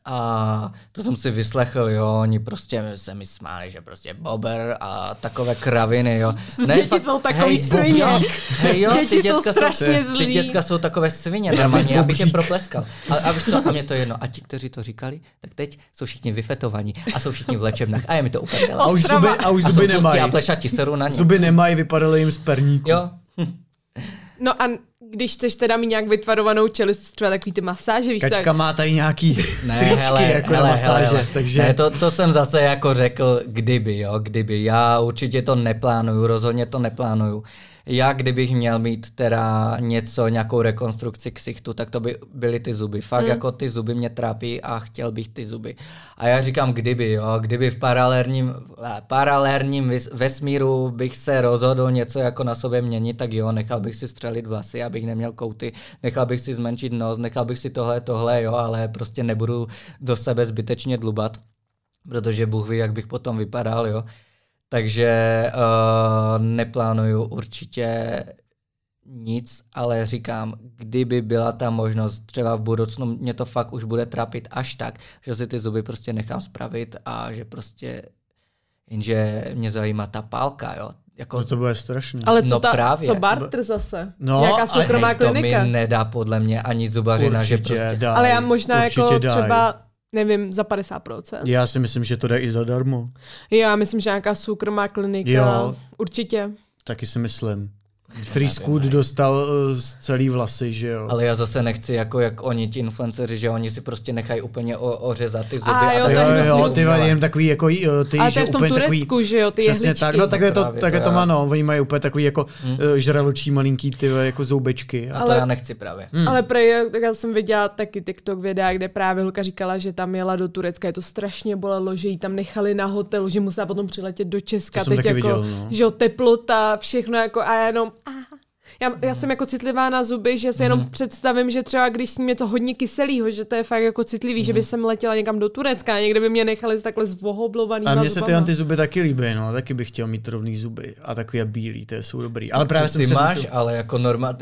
[SPEAKER 2] A to jsem si vyslechl, jo, oni prostě se mi smáli, že prostě bober a takové kraviny, jo. (laughs)
[SPEAKER 3] Ne, děti fakt, jsou takový hej, svině.
[SPEAKER 2] Hej, jo, děti ty děcka jsou strašně jsou, Ty děcka jsou takové svině, normálně, abych je propleskal. A, a, víš co, a mě to jedno. A ti, kteří to říkali, tak teď jsou všichni vyfetovaní a jsou všichni v léčebnách. A je mi to úplně
[SPEAKER 1] A už zuby, a už zuby nemají.
[SPEAKER 2] A plešati seru na ně.
[SPEAKER 1] Zuby nemají, vypadaly jim z perníku.
[SPEAKER 2] Jo.
[SPEAKER 3] No a když chceš teda mít nějak vytvarovanou čelist, třeba takový ty masáže, víš
[SPEAKER 1] Kačka
[SPEAKER 3] jak...
[SPEAKER 1] má tady nějaký ne, (laughs) tričky hele, jako hele, na masáže, hele, takže...
[SPEAKER 2] Ne, to, to jsem zase jako řekl, kdyby, jo, kdyby. Já určitě to neplánuju, rozhodně to neplánuju já kdybych měl mít teda něco, nějakou rekonstrukci ksichtu, tak to by byly ty zuby. Fakt hmm. jako ty zuby mě trápí a chtěl bych ty zuby. A já říkám kdyby, jo, kdyby v paralelním, paralelním vesmíru bych se rozhodl něco jako na sobě měnit, tak jo, nechal bych si střelit vlasy, abych neměl kouty, nechal bych si zmenšit nos, nechal bych si tohle, tohle, jo, ale prostě nebudu do sebe zbytečně dlubat, protože Bůh ví, jak bych potom vypadal, jo. Takže uh, neplánuju určitě nic, ale říkám, kdyby byla ta možnost, třeba v budoucnu mě to fakt už bude trápit až tak, že si ty zuby prostě nechám spravit a že prostě, jenže mě zajímá ta pálka, jo.
[SPEAKER 1] Jako, to, to bude strašné.
[SPEAKER 3] Ale co, no ta, právě. co barter zase?
[SPEAKER 1] No,
[SPEAKER 3] Nějaká soukromá klinika?
[SPEAKER 2] To mi nedá podle mě ani zubařina, určitě že prostě...
[SPEAKER 1] Daj,
[SPEAKER 3] ale já možná jako daj. třeba nevím, za 50%.
[SPEAKER 1] Já si myslím, že to jde i zadarmo.
[SPEAKER 3] Já myslím, že nějaká soukromá klinika, jo, určitě.
[SPEAKER 1] Taky si myslím. Free Scoot dostal uh, celý vlasy, že jo.
[SPEAKER 2] Ale já zase nechci, jako jak oni, ti influenceři, že oni si prostě nechají úplně o, ořezat ty zuby. A,
[SPEAKER 3] jo, a
[SPEAKER 1] jo, jo, ty jenom takový jako, ty,
[SPEAKER 3] Ale to je v tom Turecku, takový, že jo, ty
[SPEAKER 1] Přesně jehličky. tak, no tak je to, tak je to má, no, oni mají úplně takový jako hmm. uh, žraločí malinký ty jako zoubečky.
[SPEAKER 2] A ale, to já nechci právě.
[SPEAKER 3] Hmm. Ale prej, tak já jsem viděla taky TikTok videa, kde právě holka říkala, že tam jela do Turecka, je to strašně bolelo, že jí tam nechali na hotelu, že musela potom přiletět do Česka, teď jako, viděl, no. že jo, teplota, všechno jako a jenom, já, já jsem jako citlivá na zuby, že si jenom mm. představím, že třeba když s ním něco hodně kyselého, že to je fakt jako citlivý, mm. že by mhm. jsem letěla někam do Turecka a někde by mě nechali takhle zvohoblovaný.
[SPEAKER 1] A mně se ty ty zuby taky líbí, no, taky bych chtěl mít rovný zuby a takový a bílý, to jsou dobrý. Ale právě
[SPEAKER 2] ty, ty máš, to... ale jako normálně,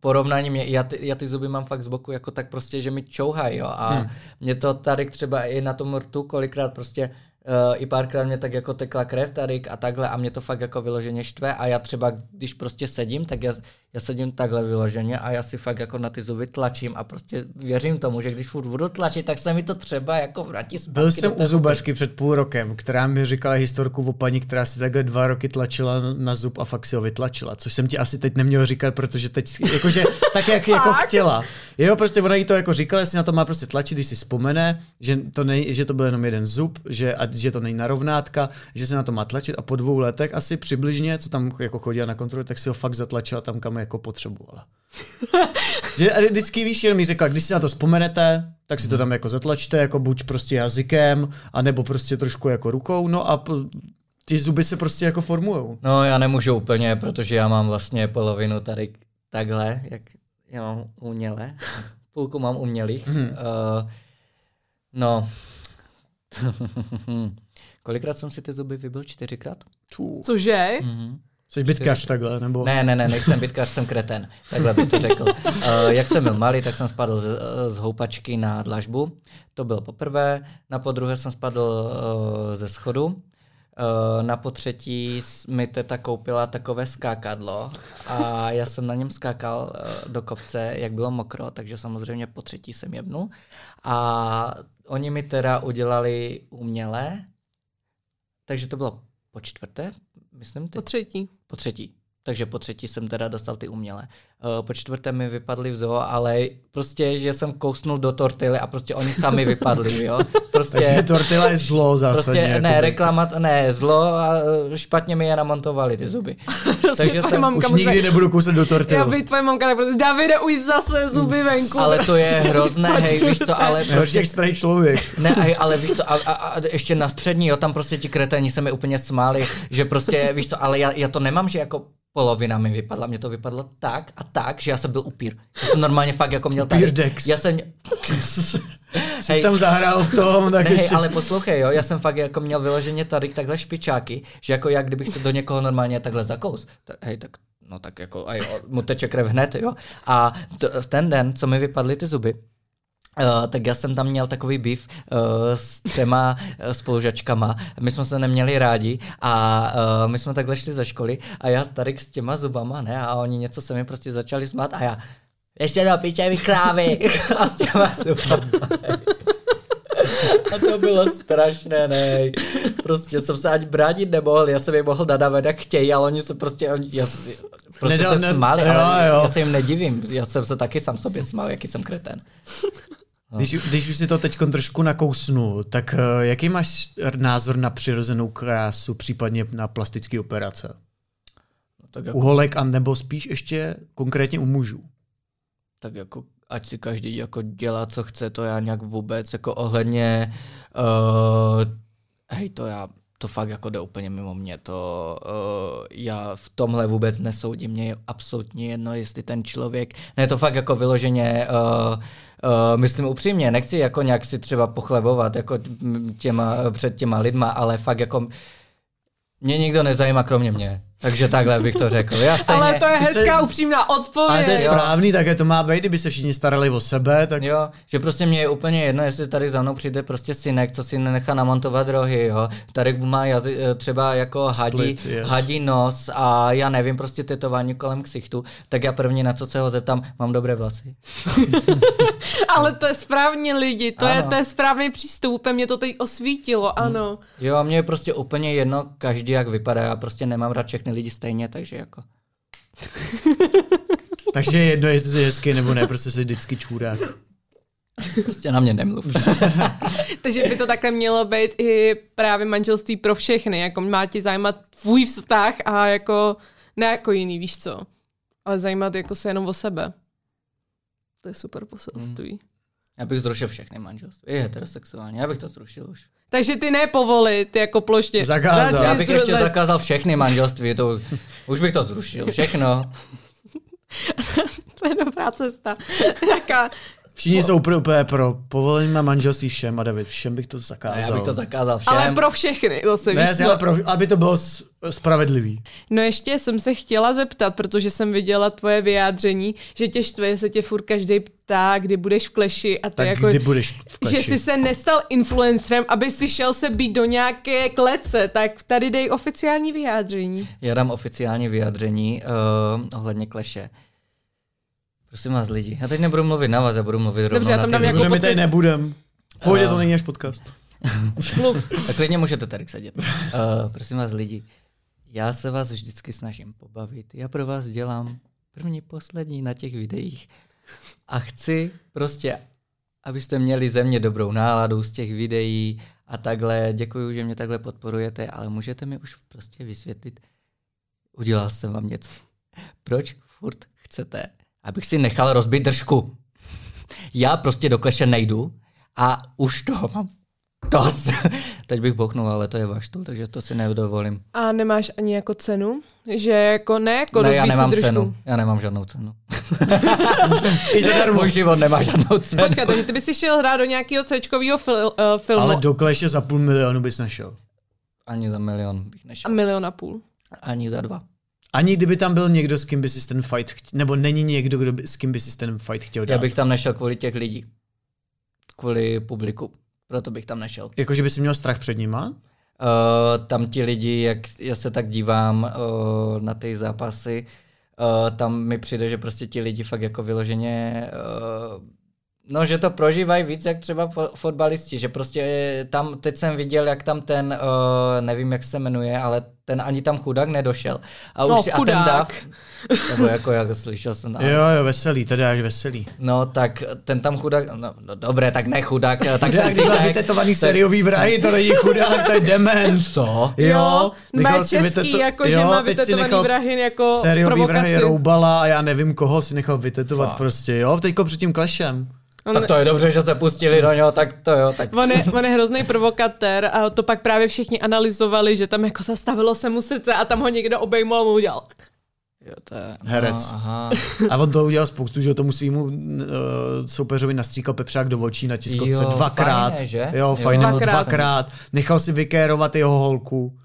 [SPEAKER 2] porovnání mě, já ty, já ty zuby mám fakt z boku jako tak prostě, že mi čouhají, jo, a hmm. mě to tady třeba i na tom rtu kolikrát prostě Uh, I párkrát mě tak jako tekla krev tady a takhle a mě to fakt jako vyloženě štve a já třeba, když prostě sedím, tak já, Já sedím takhle vyloženě a já si fakt jako na ty zuby tlačím a prostě věřím tomu, že když furt budu tlačit, tak se mi to třeba jako vrátí zpátky.
[SPEAKER 1] Byl jsem u zubařky před půl rokem, která mi říkala historku o paní, která si takhle dva roky tlačila na zub a fakt si ho vytlačila, což jsem ti asi teď neměl říkat, protože teď, jakože (laughs) tak, jak jako chtěla. Jo, prostě ona jí to jako říkala, jestli na to má prostě tlačit, když si vzpomene, že to, nej, že to byl jenom jeden zub, že, a, že to není narovnátka, že se na to má tlačit a po dvou letech asi přibližně, co tam jako chodila na kontrolu, tak si ho fakt zatlačila tam, kam jako potřebovala. (laughs) že, a vždycky víš, jenom mi řekla, když si na to vzpomenete, tak si to tam jako zatlačte, jako buď prostě jazykem, anebo prostě trošku jako rukou, no a ty zuby se prostě jako formujou.
[SPEAKER 2] No já nemůžu úplně, protože já mám vlastně polovinu tady takhle, jak já mám uměle, (laughs) půlku mám umělých. Hmm. Uh, no, (laughs) kolikrát jsem si ty zuby vybil? Čtyřikrát?
[SPEAKER 3] Cože? Mm-hmm.
[SPEAKER 1] Jsi bytkař takhle, nebo?
[SPEAKER 2] Ne, ne, ne, nejsem bytkař, jsem kreten. Takhle bych to řekl. Uh, (laughs) jak jsem byl malý, tak jsem spadl z, z houpačky na dlažbu. To bylo poprvé. Na podruhé jsem spadl uh, ze schodu. Na potřetí mi teta koupila takové skákadlo a já jsem na něm skákal do kopce, jak bylo mokro, takže samozřejmě po třetí jsem jebnul. A oni mi teda udělali uměle, takže to bylo po čtvrté, myslím.
[SPEAKER 3] Ty? Po třetí.
[SPEAKER 2] Po třetí. Takže po třetí jsem teda dostal ty umělé. Eh, po čtvrté mi vypadly v zoo, ale prostě, že jsem kousnul do tortily a prostě oni sami (laughs) vypadli, jo.
[SPEAKER 1] Prostě, Takže tortila je zlo zásadně. Prostě
[SPEAKER 2] ne, reklama, ne, zlo a eh, špatně mi je namontovali ty zuby. (laughs)
[SPEAKER 3] prostě Takže jsem,
[SPEAKER 1] mamka už nikdy nebudu kousat do tortily.
[SPEAKER 3] Já by tvoje mamka nebude, Davide, už zase zuby venku.
[SPEAKER 2] Ale to je (laughs) hrozné, hej, víš co, ale
[SPEAKER 1] prostě... Jak člověk.
[SPEAKER 2] Ne, ale víš co, a, a, a, ještě na střední, jo, tam prostě ti kreténi se mi úplně smáli, že prostě, víš co, ale já, já to nemám, že jako polovina mi vypadla, mě to vypadlo tak a tak, že já jsem byl upír. Já jsem normálně fakt jako měl
[SPEAKER 1] tady. Dex.
[SPEAKER 2] Já jsem...
[SPEAKER 1] Jsi hej, tam zahrál v tom, tak
[SPEAKER 2] ne, hej, ale poslouchej, jo, já jsem fakt jako měl vyloženě tady takhle špičáky, že jako jak kdybych se do někoho normálně takhle zakous. Tak, hej, tak no tak jako, a jo, mu teče krev hned, jo. A to, v ten den, co mi vypadly ty zuby, Uh, tak já jsem tam měl takový býv uh, s třema uh, spolužačkama. My jsme se neměli rádi a uh, my jsme takhle šli ze školy a já tady s těma zubama, ne, a oni něco se mi prostě začali smát a já ještě do piče mi krávy (laughs) a s těma zubama. A to bylo strašné, ne. Prostě jsem se ani bránit nemohl, já jsem jim mohl nadávat, jak chtějí, ale oni se prostě, oni, já, prostě Nedal, se ne, smáli, jo, ale jo. já se jim nedivím. Já jsem se taky sám sobě smál, jaký jsem kreten.
[SPEAKER 1] Když, když už si to teď trošku nakousnu, tak uh, jaký máš názor na přirozenou krásu, případně na plastické operace? No, tak jako... U holek a nebo spíš ještě konkrétně u mužů?
[SPEAKER 2] Tak jako ať si každý jako dělá, co chce, to já nějak vůbec, jako ohledně, uh, hej, to já, to fakt jako jde úplně mimo mě, to uh, já v tomhle vůbec nesoudím, mě je absolutně jedno, jestli ten člověk, ne, to fakt jako vyloženě, uh, Uh, myslím upřímně, nechci jako nějak si třeba pochlebovat jako těma, před těma lidma, ale fakt jako mě nikdo nezajímá kromě mě. Takže takhle bych to řekl. Já
[SPEAKER 3] stejně, ale to je hezká se... upřímná odpověď.
[SPEAKER 1] Ale to je správný, také to má být, kdyby se všichni starali o sebe. Tak...
[SPEAKER 2] Jo, že prostě mě je úplně jedno, jestli tady za mnou přijde prostě synek, co si nechá namontovat rohy, jo. Tady má jazy, eh, třeba jako hadí, Split, yes. hadí nos a já nevím, prostě tetování kolem ksichtu, tak já první na co se ho zeptám, mám dobré vlasy. (laughs)
[SPEAKER 3] ale to je správně lidi, to, je, to je správný přístup, mě to teď osvítilo, ano.
[SPEAKER 2] Jo, a mě je prostě úplně jedno, každý jak vypadá, já prostě nemám rád všechny lidi stejně, takže jako... (laughs)
[SPEAKER 1] takže jedno, jestli jsi hezký nebo ne, prostě jsi vždycky čůrák.
[SPEAKER 2] Prostě na mě nemluv. (laughs)
[SPEAKER 3] takže by to takhle mělo být i právě manželství pro všechny, jako má ti zajímat tvůj vztah a jako ne jako jiný, víš co, ale zajímat jako se jenom o sebe. To je super poselství. Mm.
[SPEAKER 2] Já bych zrušil všechny manželství. Je heterosexuální, já bych to zrušil už.
[SPEAKER 3] Takže ty nepovolit jako plošně.
[SPEAKER 1] Zakázal.
[SPEAKER 2] Já bych ještě zakázal všechny manželství, to už bych to zrušil, všechno. (laughs)
[SPEAKER 3] to je dobrá cesta. Jaká,
[SPEAKER 1] Všichni jsou pro, úplně pro povolení na manželství všem a David, všem bych to zakázal. Ne,
[SPEAKER 2] já bych to zakázal všem.
[SPEAKER 3] Ale pro všechny, zase
[SPEAKER 1] ne, víš pro, aby to bylo spravedlivý.
[SPEAKER 3] No ještě jsem se chtěla zeptat, protože jsem viděla tvoje vyjádření, že tě štve, se tě furt každý ptá, kdy budeš v kleši a ty
[SPEAKER 1] tak
[SPEAKER 3] jako,
[SPEAKER 1] kdy budeš v kleši?
[SPEAKER 3] že jsi se nestal influencerem, aby si šel se být do nějaké klece, tak tady dej oficiální vyjádření.
[SPEAKER 2] Já dám oficiální vyjádření uh, ohledně kleše. Prosím vás lidi, já teď nebudu mluvit na vás, já budu mluvit rovnou
[SPEAKER 3] Dobře, já tam
[SPEAKER 2] na
[SPEAKER 3] dám jako
[SPEAKER 1] Dobře, my tady nebudem. Pohodě, to není až podcast. (laughs)
[SPEAKER 2] tak klidně můžete tady sedět. Uh, prosím vás lidi, já se vás vždycky snažím pobavit. Já pro vás dělám první, poslední na těch videích. A chci prostě, abyste měli ze mě dobrou náladu z těch videí a takhle. Děkuji, že mě takhle podporujete, ale můžete mi už prostě vysvětlit, udělal jsem vám něco. Proč furt chcete, abych si nechal rozbít držku? Já prostě do kleše nejdu a už toho mám dost. (laughs) Teď bych bochnul, ale to je váš stůl, takže to si nedovolím.
[SPEAKER 3] A nemáš ani jako cenu? Že jako ne, jako
[SPEAKER 2] Ne, já nemám
[SPEAKER 3] držku.
[SPEAKER 2] cenu. Já nemám žádnou cenu. (laughs) I zadarmo. Můj život nemá žádnou cenu.
[SPEAKER 3] Počkat, takže ty bys si šel hrát do nějakého c fil, uh, filmu.
[SPEAKER 1] Ale do kleše za půl milionu bys nešel.
[SPEAKER 2] Ani za milion bych nešel.
[SPEAKER 3] A milion a půl.
[SPEAKER 2] Ani za dva.
[SPEAKER 1] Ani kdyby tam byl někdo, s kým by si ten fight chtěl, nebo není někdo, kdo by, s kým by si ten fight chtěl dát.
[SPEAKER 2] Já bych tam nešel kvůli těch lidí. Kvůli publiku. Proto bych tam nešel.
[SPEAKER 1] Jakože by si měl strach před nima?
[SPEAKER 2] Uh, tam ti lidi, jak já se tak dívám uh, na ty zápasy, uh, tam mi přijde, že prostě ti lidi fakt jako vyloženě uh, No, že to prožívají víc jak třeba fotbalisti, že prostě tam, teď jsem viděl, jak tam ten, uh, nevím jak se jmenuje, ale ten ani tam chudák nedošel. A
[SPEAKER 3] no,
[SPEAKER 2] už
[SPEAKER 3] chudák.
[SPEAKER 2] a ten dav, nebo jako jak slyšel jsem.
[SPEAKER 1] Jo, jo, veselý, teda až veselý.
[SPEAKER 2] No, tak ten tam chudák, no, no dobré, tak ne chudák. Tak (laughs)
[SPEAKER 1] chudák, když má vytetovaný sériový vrahy, to není chudák, to je dement. (laughs)
[SPEAKER 2] Co?
[SPEAKER 1] Jo,
[SPEAKER 3] jo nechal si český, vyteto... jako, že má vytetovaný vrahy jako
[SPEAKER 1] Sériový
[SPEAKER 3] provokaci.
[SPEAKER 1] vrahy Roubala a já nevím koho si nechal vytetovat Fakt. prostě, jo, teďko před tím klešem.
[SPEAKER 2] On, tak to je dobře, že se pustili do něho, tak to jo. Tak...
[SPEAKER 3] On, je, on je hrozný provokatér a to pak právě všichni analyzovali, že tam jako zastavilo se mu srdce a tam ho někdo obejmul a mu udělal.
[SPEAKER 2] Jo, to je...
[SPEAKER 1] Herec. No, aha. A on to udělal spoustu, že tomu svýmu uh, soupeřovi nastříkal pepřák do očí na tiskovce jo, dvakrát.
[SPEAKER 2] Fajné, že?
[SPEAKER 1] Jo, fajn, dvakrát. dvakrát. Nechal si vykérovat jeho holku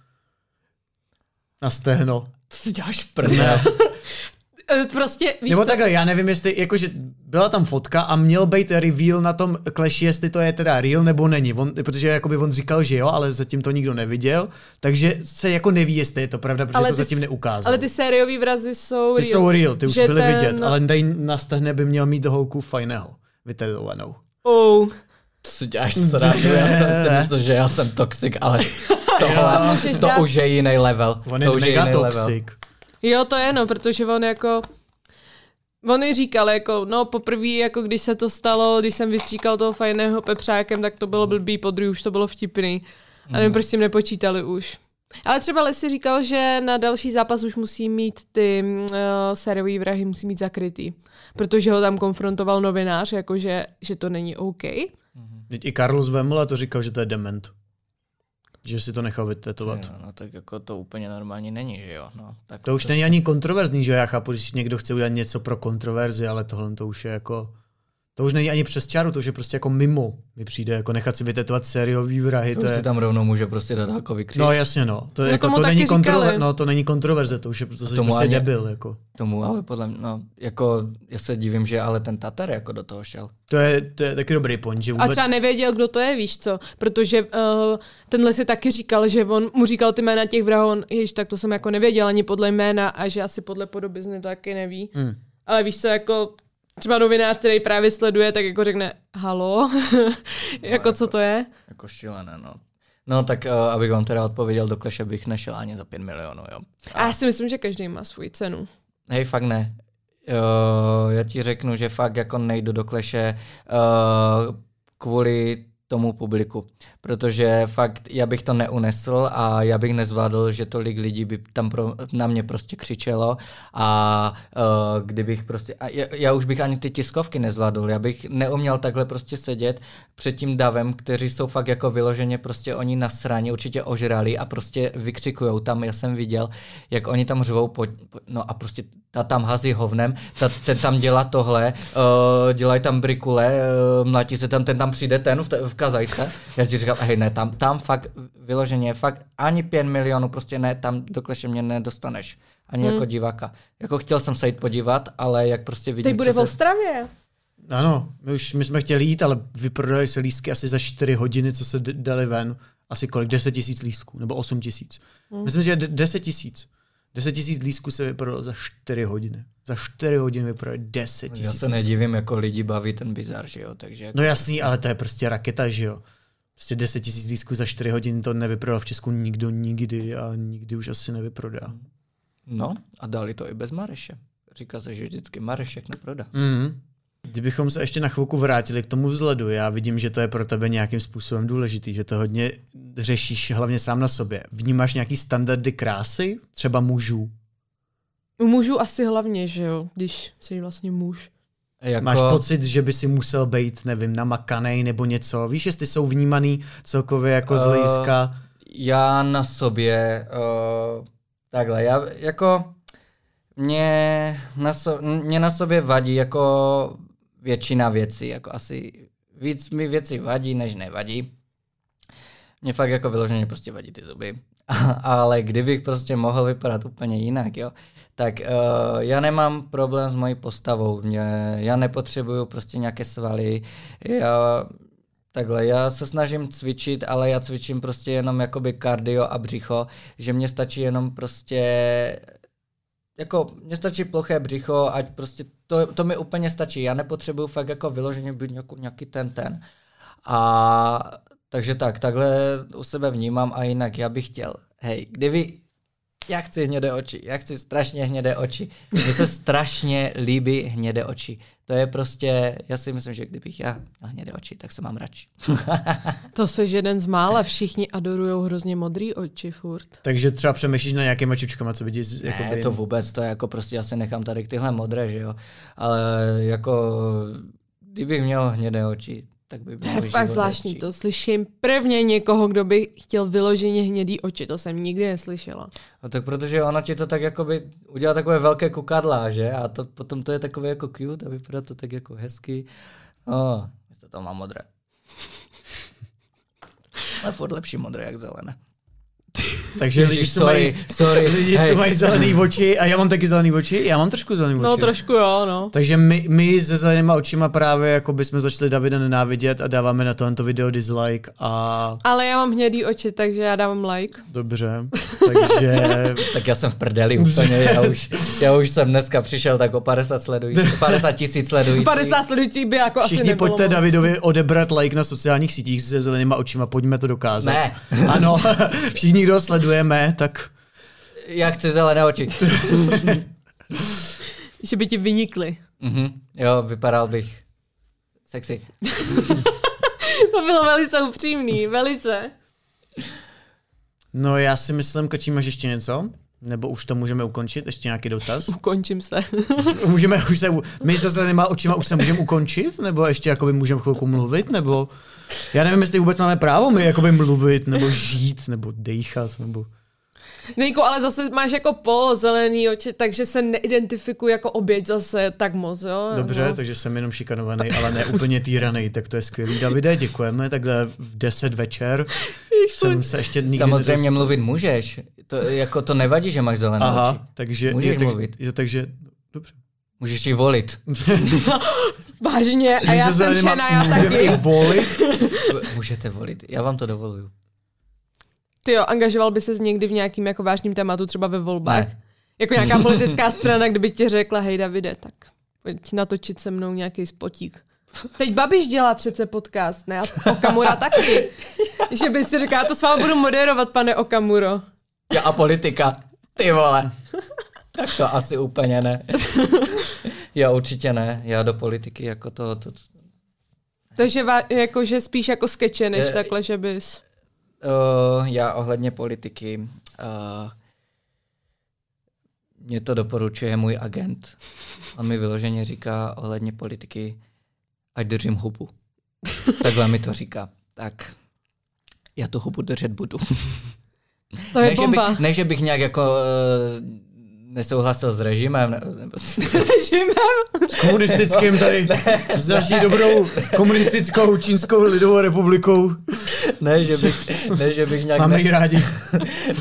[SPEAKER 1] na stehno.
[SPEAKER 2] To si děláš prdel.
[SPEAKER 3] Eh, prostě, víš
[SPEAKER 1] Nebo
[SPEAKER 3] co?
[SPEAKER 1] takhle, já nevím, jestli, jakože byla tam fotka a měl být reveal na tom Clash, jestli to je teda real nebo není, on, protože jakoby on říkal, že jo, ale zatím to nikdo neviděl, takže se jako neví, jestli je to pravda, protože ale to zatím neukázal.
[SPEAKER 3] Ale ty sériový vrazy jsou
[SPEAKER 1] ty
[SPEAKER 3] real.
[SPEAKER 1] Ty jsou real, ty už byly ten... vidět, ale tady na stehne by měl mít holku fajného, vytetovanou.
[SPEAKER 3] Oh.
[SPEAKER 2] To si děláš srandu, já jsem si myslel, že já jsem toxic, ale (laughs) tohle, to už je jiný level.
[SPEAKER 1] On je
[SPEAKER 2] to
[SPEAKER 1] mega toxic. Level.
[SPEAKER 3] Jo, to je no, protože on jako... On i říkal, jako, no poprvé, jako když se to stalo, když jsem vystříkal toho fajného pepřákem, tak to bylo blbý, po druhý už to bylo vtipný. A nevím, mm. proč s tím nepočítali už. Ale třeba Lesy říkal, že na další zápas už musí mít ty uh, sériové vrahy musí mít zakrytý, protože ho tam konfrontoval novinář, jakože že to není OK.
[SPEAKER 1] Teď i Carlos Vemla to říkal, že to je dement. Že si to nechal vytetovat.
[SPEAKER 2] Jo, no tak jako to úplně normální není, že jo. No, tak
[SPEAKER 1] to, to už to není ani kontroverzní, že já chápu, když někdo chce udělat něco pro kontroverzi, ale tohle to už je jako to už není ani přes čáru, to už je prostě jako mimo. Mi přijde jako nechat si vytetovat sériový vrahy.
[SPEAKER 2] To,
[SPEAKER 1] to
[SPEAKER 2] je...
[SPEAKER 1] si
[SPEAKER 2] tam rovnou může prostě dát jako vykřič.
[SPEAKER 1] No jasně no. To, no, jako, to, není kontrover, no, to není kontroverze, to už je to tomu prostě ani, nebyl. Jako.
[SPEAKER 2] Tomu ale podle mě, no, jako já se divím, že ale ten Tatar jako do toho šel.
[SPEAKER 1] To je, to je taky dobrý point, že
[SPEAKER 3] vůbec... A třeba nevěděl, kdo to je, víš co, protože uh, tenhle si taky říkal, že on mu říkal ty jména těch vrahů, on, jež, tak to jsem jako nevěděl ani podle jména a že asi podle podoby z to taky neví. Hmm. Ale víš co, jako třeba novinář, který právě sleduje, tak jako řekne, halo, (laughs) jako no, co to je?
[SPEAKER 2] Jako šílené, no. No tak uh, abych vám teda odpověděl, do Clash bych nešel ani za 5 milionů, jo.
[SPEAKER 3] A já si myslím, že každý má svůj cenu.
[SPEAKER 2] Hej, fakt ne. Uh, já ti řeknu, že fakt jako nejdu do Clash uh, kvůli tomu publiku, protože fakt já bych to neunesl a já bych nezvládl, že tolik lidí by tam pro, na mě prostě křičelo a uh, kdybych prostě, a já, já už bych ani ty tiskovky nezvládl, já bych neuměl takhle prostě sedět před tím davem, kteří jsou fakt jako vyloženě prostě oni na straně určitě ožrali a prostě vykřikujou tam, já jsem viděl, jak oni tam řvou, po, no a prostě ta tam hazí hovnem, ta, ten tam dělá tohle, uh, dělají tam brikule, uh, mlátí se tam, ten tam přijde ten v, v kazajce. Já si říkám, hej ne, tam, tam fakt vyloženě, fakt ani 5 milionů, prostě ne, tam do kleše mě nedostaneš. Ani hmm. jako diváka. Jako chtěl jsem se jít podívat, ale jak prostě vidím...
[SPEAKER 3] Teď bude v Ostravě.
[SPEAKER 1] Ano, my už my jsme chtěli jít, ale vyprodali se lístky asi za 4 hodiny, co se dali ven. Asi kolik? 10 tisíc lístků, nebo 8 tisíc. Hmm. Myslím, že 10 tisíc. 10 tisíc lístků se vyprodalo za 4 hodiny. Za 4 hodiny vyprodalo 10 tisíc.
[SPEAKER 2] Já se nedivím, jako lidi baví ten bizar, že jo. Takže jako...
[SPEAKER 1] No jasný, ale to je prostě raketa, že jo. Prostě 10 tisíc lístků za 4 hodiny to nevyprodal v Česku nikdo nikdy a nikdy už asi nevyprodá.
[SPEAKER 2] No a dali to i bez Mareše. Říká se, že vždycky Marešek neprodá.
[SPEAKER 1] Mm. Kdybychom se ještě na chvilku vrátili k tomu vzhledu, já vidím, že to je pro tebe nějakým způsobem důležitý, že to hodně řešíš hlavně sám na sobě. Vnímáš nějaký standardy krásy, třeba mužů?
[SPEAKER 3] U mužů asi hlavně, že jo, když jsi vlastně muž.
[SPEAKER 1] Jako... Máš pocit, že by si musel být, nevím, namakanej nebo něco? Víš, jestli jsou vnímaný celkově jako uh, z hlediska?
[SPEAKER 2] Já na sobě, uh, takhle, já jako mě na, so, mě na sobě vadí jako většina věcí, jako asi víc mi věci vadí, než nevadí. Mě fakt jako vyloženě prostě vadí ty zuby. (laughs) Ale kdybych prostě mohl vypadat úplně jinak, jo, tak uh, já nemám problém s mojí postavou. Mě, já nepotřebuju prostě nějaké svaly. Já Takhle, já se snažím cvičit, ale já cvičím prostě jenom jakoby kardio a břicho, že mě stačí jenom prostě jako mně stačí ploché břicho, ať prostě to, to mi úplně stačí. Já nepotřebuju fakt jako vyloženě být nějakou, nějaký ten ten. A takže tak, takhle u sebe vnímám a jinak já bych chtěl, hej, kdyby já chci hnědé oči, já chci strašně hnědé oči. Mně se strašně líbí hnědé oči. To je prostě, já si myslím, že kdybych já měl hnědé oči, tak se mám radši. (laughs)
[SPEAKER 3] to jsi jeden z mála, všichni adorují hrozně modrý oči furt.
[SPEAKER 1] Takže třeba přemýšlíš na nějaké mačučkama, co vidíš?
[SPEAKER 2] Ne, jakoby... to vůbec, to je jako prostě, já si nechám tady tyhle modré, že jo. Ale jako, kdybych měl hnědé oči, tak by
[SPEAKER 3] bylo To je fakt zvláštní, to slyším prvně někoho, kdo by chtěl vyloženě hnědý oči, to jsem nikdy neslyšela.
[SPEAKER 2] No tak protože ona ti to tak jakoby udělá takové velké kukadla, že? A to potom to je takové jako cute a vypadá to tak jako hezky. Oh, to tam má modré. (laughs) Ale furt lepší modré jak zelené. (laughs)
[SPEAKER 1] Takže lidi, co sorry, mají, sorry, (laughs) lidi, hey. co mají zelený oči, a já mám taky zelený oči, já mám trošku zelený
[SPEAKER 3] no, oči. No trošku jo, no.
[SPEAKER 1] Takže my, my se zelenýma očima právě jako bychom začali Davida nenávidět a dáváme na tohle video dislike a...
[SPEAKER 3] Ale já mám hnědý oči, takže já dávám like.
[SPEAKER 1] Dobře, takže... (laughs)
[SPEAKER 2] tak já jsem v prdeli úplně, já už, já už jsem dneska přišel tak o 50 sledujících, 50 tisíc sledujících.
[SPEAKER 3] 50 sledujících by jako
[SPEAKER 1] Všichni
[SPEAKER 3] asi
[SPEAKER 1] nebylo. pojďte Davidovi odebrat like na sociálních sítích se zelenýma očima, pojďme to dokázat.
[SPEAKER 2] Ne.
[SPEAKER 1] Ano, všichni, kdo sledujeme, tak...
[SPEAKER 2] Já chci zelené oči. (laughs)
[SPEAKER 3] že by ti vynikly.
[SPEAKER 2] Mm-hmm. Jo, vypadal bych sexy. (laughs)
[SPEAKER 3] to bylo velice upřímný, velice.
[SPEAKER 1] No já si myslím, Kačí, máš ještě něco? Nebo už to můžeme ukončit? Ještě nějaký dotaz? (laughs)
[SPEAKER 3] Ukončím se.
[SPEAKER 1] můžeme už se, my se nemá očima už se můžeme ukončit? Nebo ještě jakoby můžeme chvilku mluvit? Nebo já nevím, jestli vůbec máme právo my jakoby mluvit, nebo žít, nebo dejchat, nebo...
[SPEAKER 3] Nejko, ale zase máš jako polozelený oči, takže se neidentifikuji jako oběť zase tak moc, jo?
[SPEAKER 1] Dobře, no. takže jsem jenom šikanovaný, ale ne úplně týraný, tak to je skvělý. Davide, děkujeme, takhle v 10 večer jsem se ještě nikdy
[SPEAKER 2] Samozřejmě nedos... mluvit můžeš, to, jako to nevadí, že máš zelené Aha, oči.
[SPEAKER 1] takže...
[SPEAKER 2] Můžeš
[SPEAKER 1] je,
[SPEAKER 2] mluvit.
[SPEAKER 1] Je, takže, dobře.
[SPEAKER 2] Můžeš ji volit. (laughs) (laughs)
[SPEAKER 3] Vážně, a já jsem žena, já taky.
[SPEAKER 1] volit? (laughs)
[SPEAKER 2] Můžete volit, já vám to dovoluju.
[SPEAKER 3] Ty jo, angažoval by se někdy v nějakým jako vážným tématu, třeba ve volbách? Ne. Jako nějaká (laughs) politická strana, kdyby ti řekla, hej Davide, tak pojď natočit se mnou nějaký spotík. Teď Babiš dělá přece podcast, ne? A Okamura taky. Že by si říká, to s vámi budu moderovat, pane Okamuro.
[SPEAKER 2] Já a politika. Ty vole. Tak to asi úplně ne. (laughs) Já určitě ne. Já do politiky jako to, to
[SPEAKER 3] Takže jako, že spíš jako skeče, než je, takhle, že bys...
[SPEAKER 2] Uh, já ohledně politiky, uh, mě to doporučuje můj agent. On mi vyloženě říká ohledně politiky, ať držím hubu. Takhle mi to říká. Tak já tu hubu držet budu.
[SPEAKER 3] To je ne, bomba.
[SPEAKER 2] Že bych, ne, že bych nějak jako uh, nesouhlasil s režimem. Nebo
[SPEAKER 3] s... (laughs) režimem?
[SPEAKER 1] S komunistickým tady. S naší dobrou komunistickou čínskou lidovou republikou.
[SPEAKER 2] Ne, že bych, ne, že bych nějak...
[SPEAKER 1] Máme ji rádi. (laughs)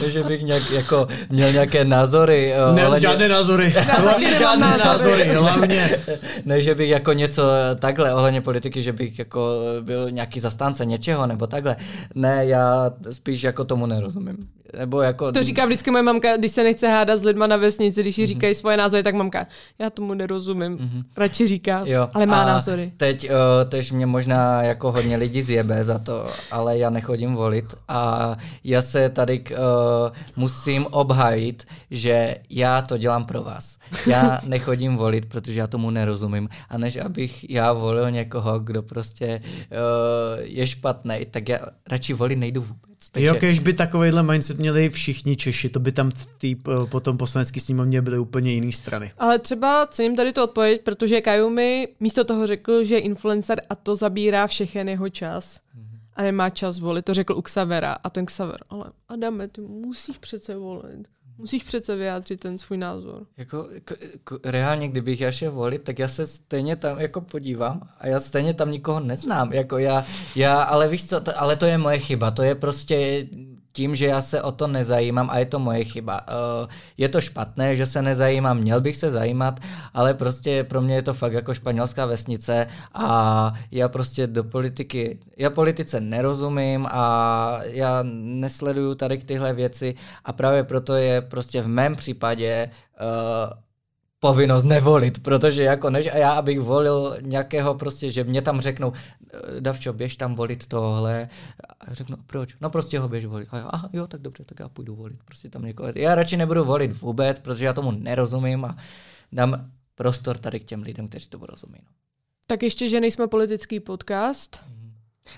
[SPEAKER 2] Ne, že bych nějak jako měl nějaké názory.
[SPEAKER 1] Eh, ne, ohledně... žádné názory. Hlavně žádné názory. Hlavně.
[SPEAKER 2] Ne, že bych jako něco takhle ohledně politiky, že bych jako byl nějaký zastánce něčeho nebo takhle. Ne, já spíš jako tomu nerozumím. Nebo jako...
[SPEAKER 3] To říká vždycky moje mamka, když se nechce hádat s lidma na vesnici, když jí mm-hmm. říkají svoje názory, tak mamka, já tomu nerozumím. Mm-hmm. Radši říká, jo. ale má a názory.
[SPEAKER 2] Teď, uh, teď mě možná jako hodně lidí zjebe za to, ale já nechodím volit a já se tady uh, musím obhajit, že já to dělám pro vás. Já (laughs) nechodím volit, protože já tomu nerozumím. A než abych já volil někoho, kdo prostě uh, je špatný, tak já radši volit nejdu vůbec.
[SPEAKER 1] Takže... Jo, když by takovýhle mindset měli všichni Češi, to by tam tý, potom poslanecký sněmovně byly úplně jiné strany.
[SPEAKER 3] Ale třeba cením tady to odpověď, protože Kajumi místo toho řekl, že je influencer a to zabírá všechen jeho čas. A nemá čas volit, to řekl u Xavera. A ten Xaver, ale Adame, ty musíš přece volit. Musíš přece vyjádřit ten svůj názor.
[SPEAKER 2] Jako, jako, jako reálně, kdybych já šel volit, tak já se stejně tam jako podívám a já stejně tam nikoho neznám. Jako já, já ale víš co, to, ale to je moje chyba. To je prostě tím, že já se o to nezajímám a je to moje chyba. Eh, je to špatné, že se nezajímám, měl bych se zajímat, ale prostě pro mě je to fakt jako španělská vesnice a já prostě do politiky, já politice nerozumím a já nesleduju tady tyhle věci a právě proto je prostě v mém případě uh, povinnost nevolit, protože jako než a já, abych volil nějakého prostě, že mě tam řeknou, eh, Davčo, běž tam volit tohle. A řeknu, proč? No prostě ho běž volit. A já, aha, jo, tak dobře, tak já půjdu volit. Prostě tam někoho. Já radši nebudu volit vůbec, protože já tomu nerozumím a dám prostor tady k těm lidem, kteří to rozumí. No.
[SPEAKER 3] Tak ještě, že nejsme politický podcast.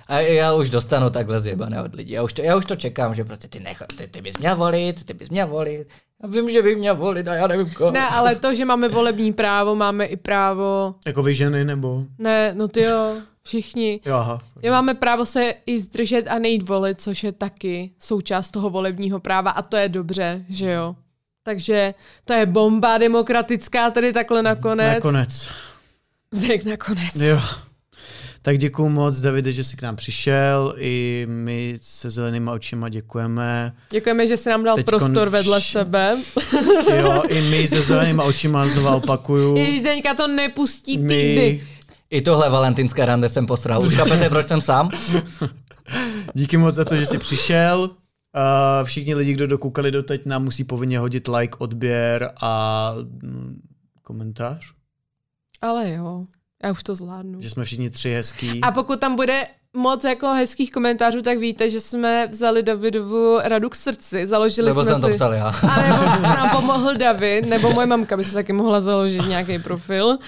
[SPEAKER 2] A já už dostanu takhle zjebané od lidí. Já už to, já už to čekám, že prostě ty, nech, ty, ty bys měl volit, ty bys měl volit. Já vím, že bych měl volit a já nevím koho.
[SPEAKER 3] Ne, ale to, že máme volební právo, máme i právo...
[SPEAKER 1] Jako vy ženy, nebo?
[SPEAKER 3] Ne, no ty jo, všichni.
[SPEAKER 1] Jo, aha.
[SPEAKER 3] Já máme právo se i zdržet a nejít volit, což je taky součást toho volebního práva a to je dobře, že jo. Takže to je bomba demokratická tady takhle nakonec.
[SPEAKER 1] Nakonec. (laughs)
[SPEAKER 3] Tak nakonec.
[SPEAKER 1] Jo. Tak děkuji moc, Davide, že jsi k nám přišel. I my se zelenýma očima děkujeme.
[SPEAKER 3] Děkujeme, že jsi nám dal Teďkon prostor vš... vedle sebe. (laughs)
[SPEAKER 1] Jo, i my se zelenýma očima znova opakuju.
[SPEAKER 3] Ježíš, Zdeňka to nepustí týdny.
[SPEAKER 2] I tohle valentinské rande jsem posral. Už chápete, proč jsem sám? (laughs)
[SPEAKER 1] Díky moc za to, že jsi přišel. Uh, všichni lidi, kdo dokoukali doteď, nám musí povinně hodit like, odběr a mm, komentář.
[SPEAKER 3] Ale jo. Já už to zvládnu.
[SPEAKER 1] Že jsme všichni tři hezký.
[SPEAKER 3] A pokud tam bude moc jako hezkých komentářů, tak víte, že jsme vzali Davidovu radu k srdci. Založili
[SPEAKER 2] nebo
[SPEAKER 3] jsme
[SPEAKER 2] jsem
[SPEAKER 3] si...
[SPEAKER 2] to psal já.
[SPEAKER 3] A nebo (laughs) nám pomohl David, nebo moje mamka by se taky mohla založit nějaký profil.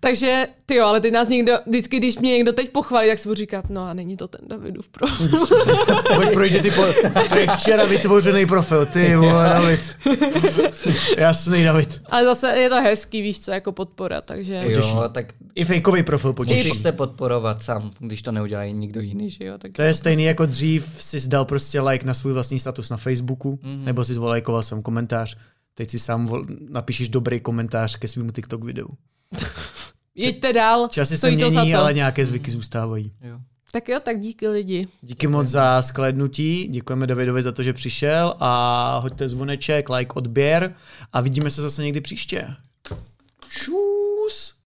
[SPEAKER 3] Takže ty jo, ale teď nás někdo, vždycky, když mě někdo teď pochválí, tak si budu říkat, no a není to ten Davidův profil. (laughs)
[SPEAKER 1] Pojď projít, ty po, včera vytvořený profil, ty vole, David. (laughs) Jasný, David.
[SPEAKER 3] Ale zase je to hezký, víš co, jako podpora, takže...
[SPEAKER 2] Jo, tak...
[SPEAKER 1] I fejkový profil potěší.
[SPEAKER 2] Můžeš se podporovat sám, když to neudělají nikdo jiný, že jo? Tak
[SPEAKER 1] to je stejný jako dřív si dal prostě like na svůj vlastní status na Facebooku, mm-hmm. nebo si zvolajkoval jsem komentář. Teď si sám vol, napíšeš dobrý komentář ke svému TikTok videu. (laughs)
[SPEAKER 3] Jeďte dál.
[SPEAKER 1] Časy se mění, ale nějaké zvyky zůstávají.
[SPEAKER 3] Jo. Tak jo, tak díky lidi.
[SPEAKER 1] Díky moc za sklednutí, děkujeme Davidovi za to, že přišel a hoďte zvoneček, like, odběr a vidíme se zase někdy příště. Čů.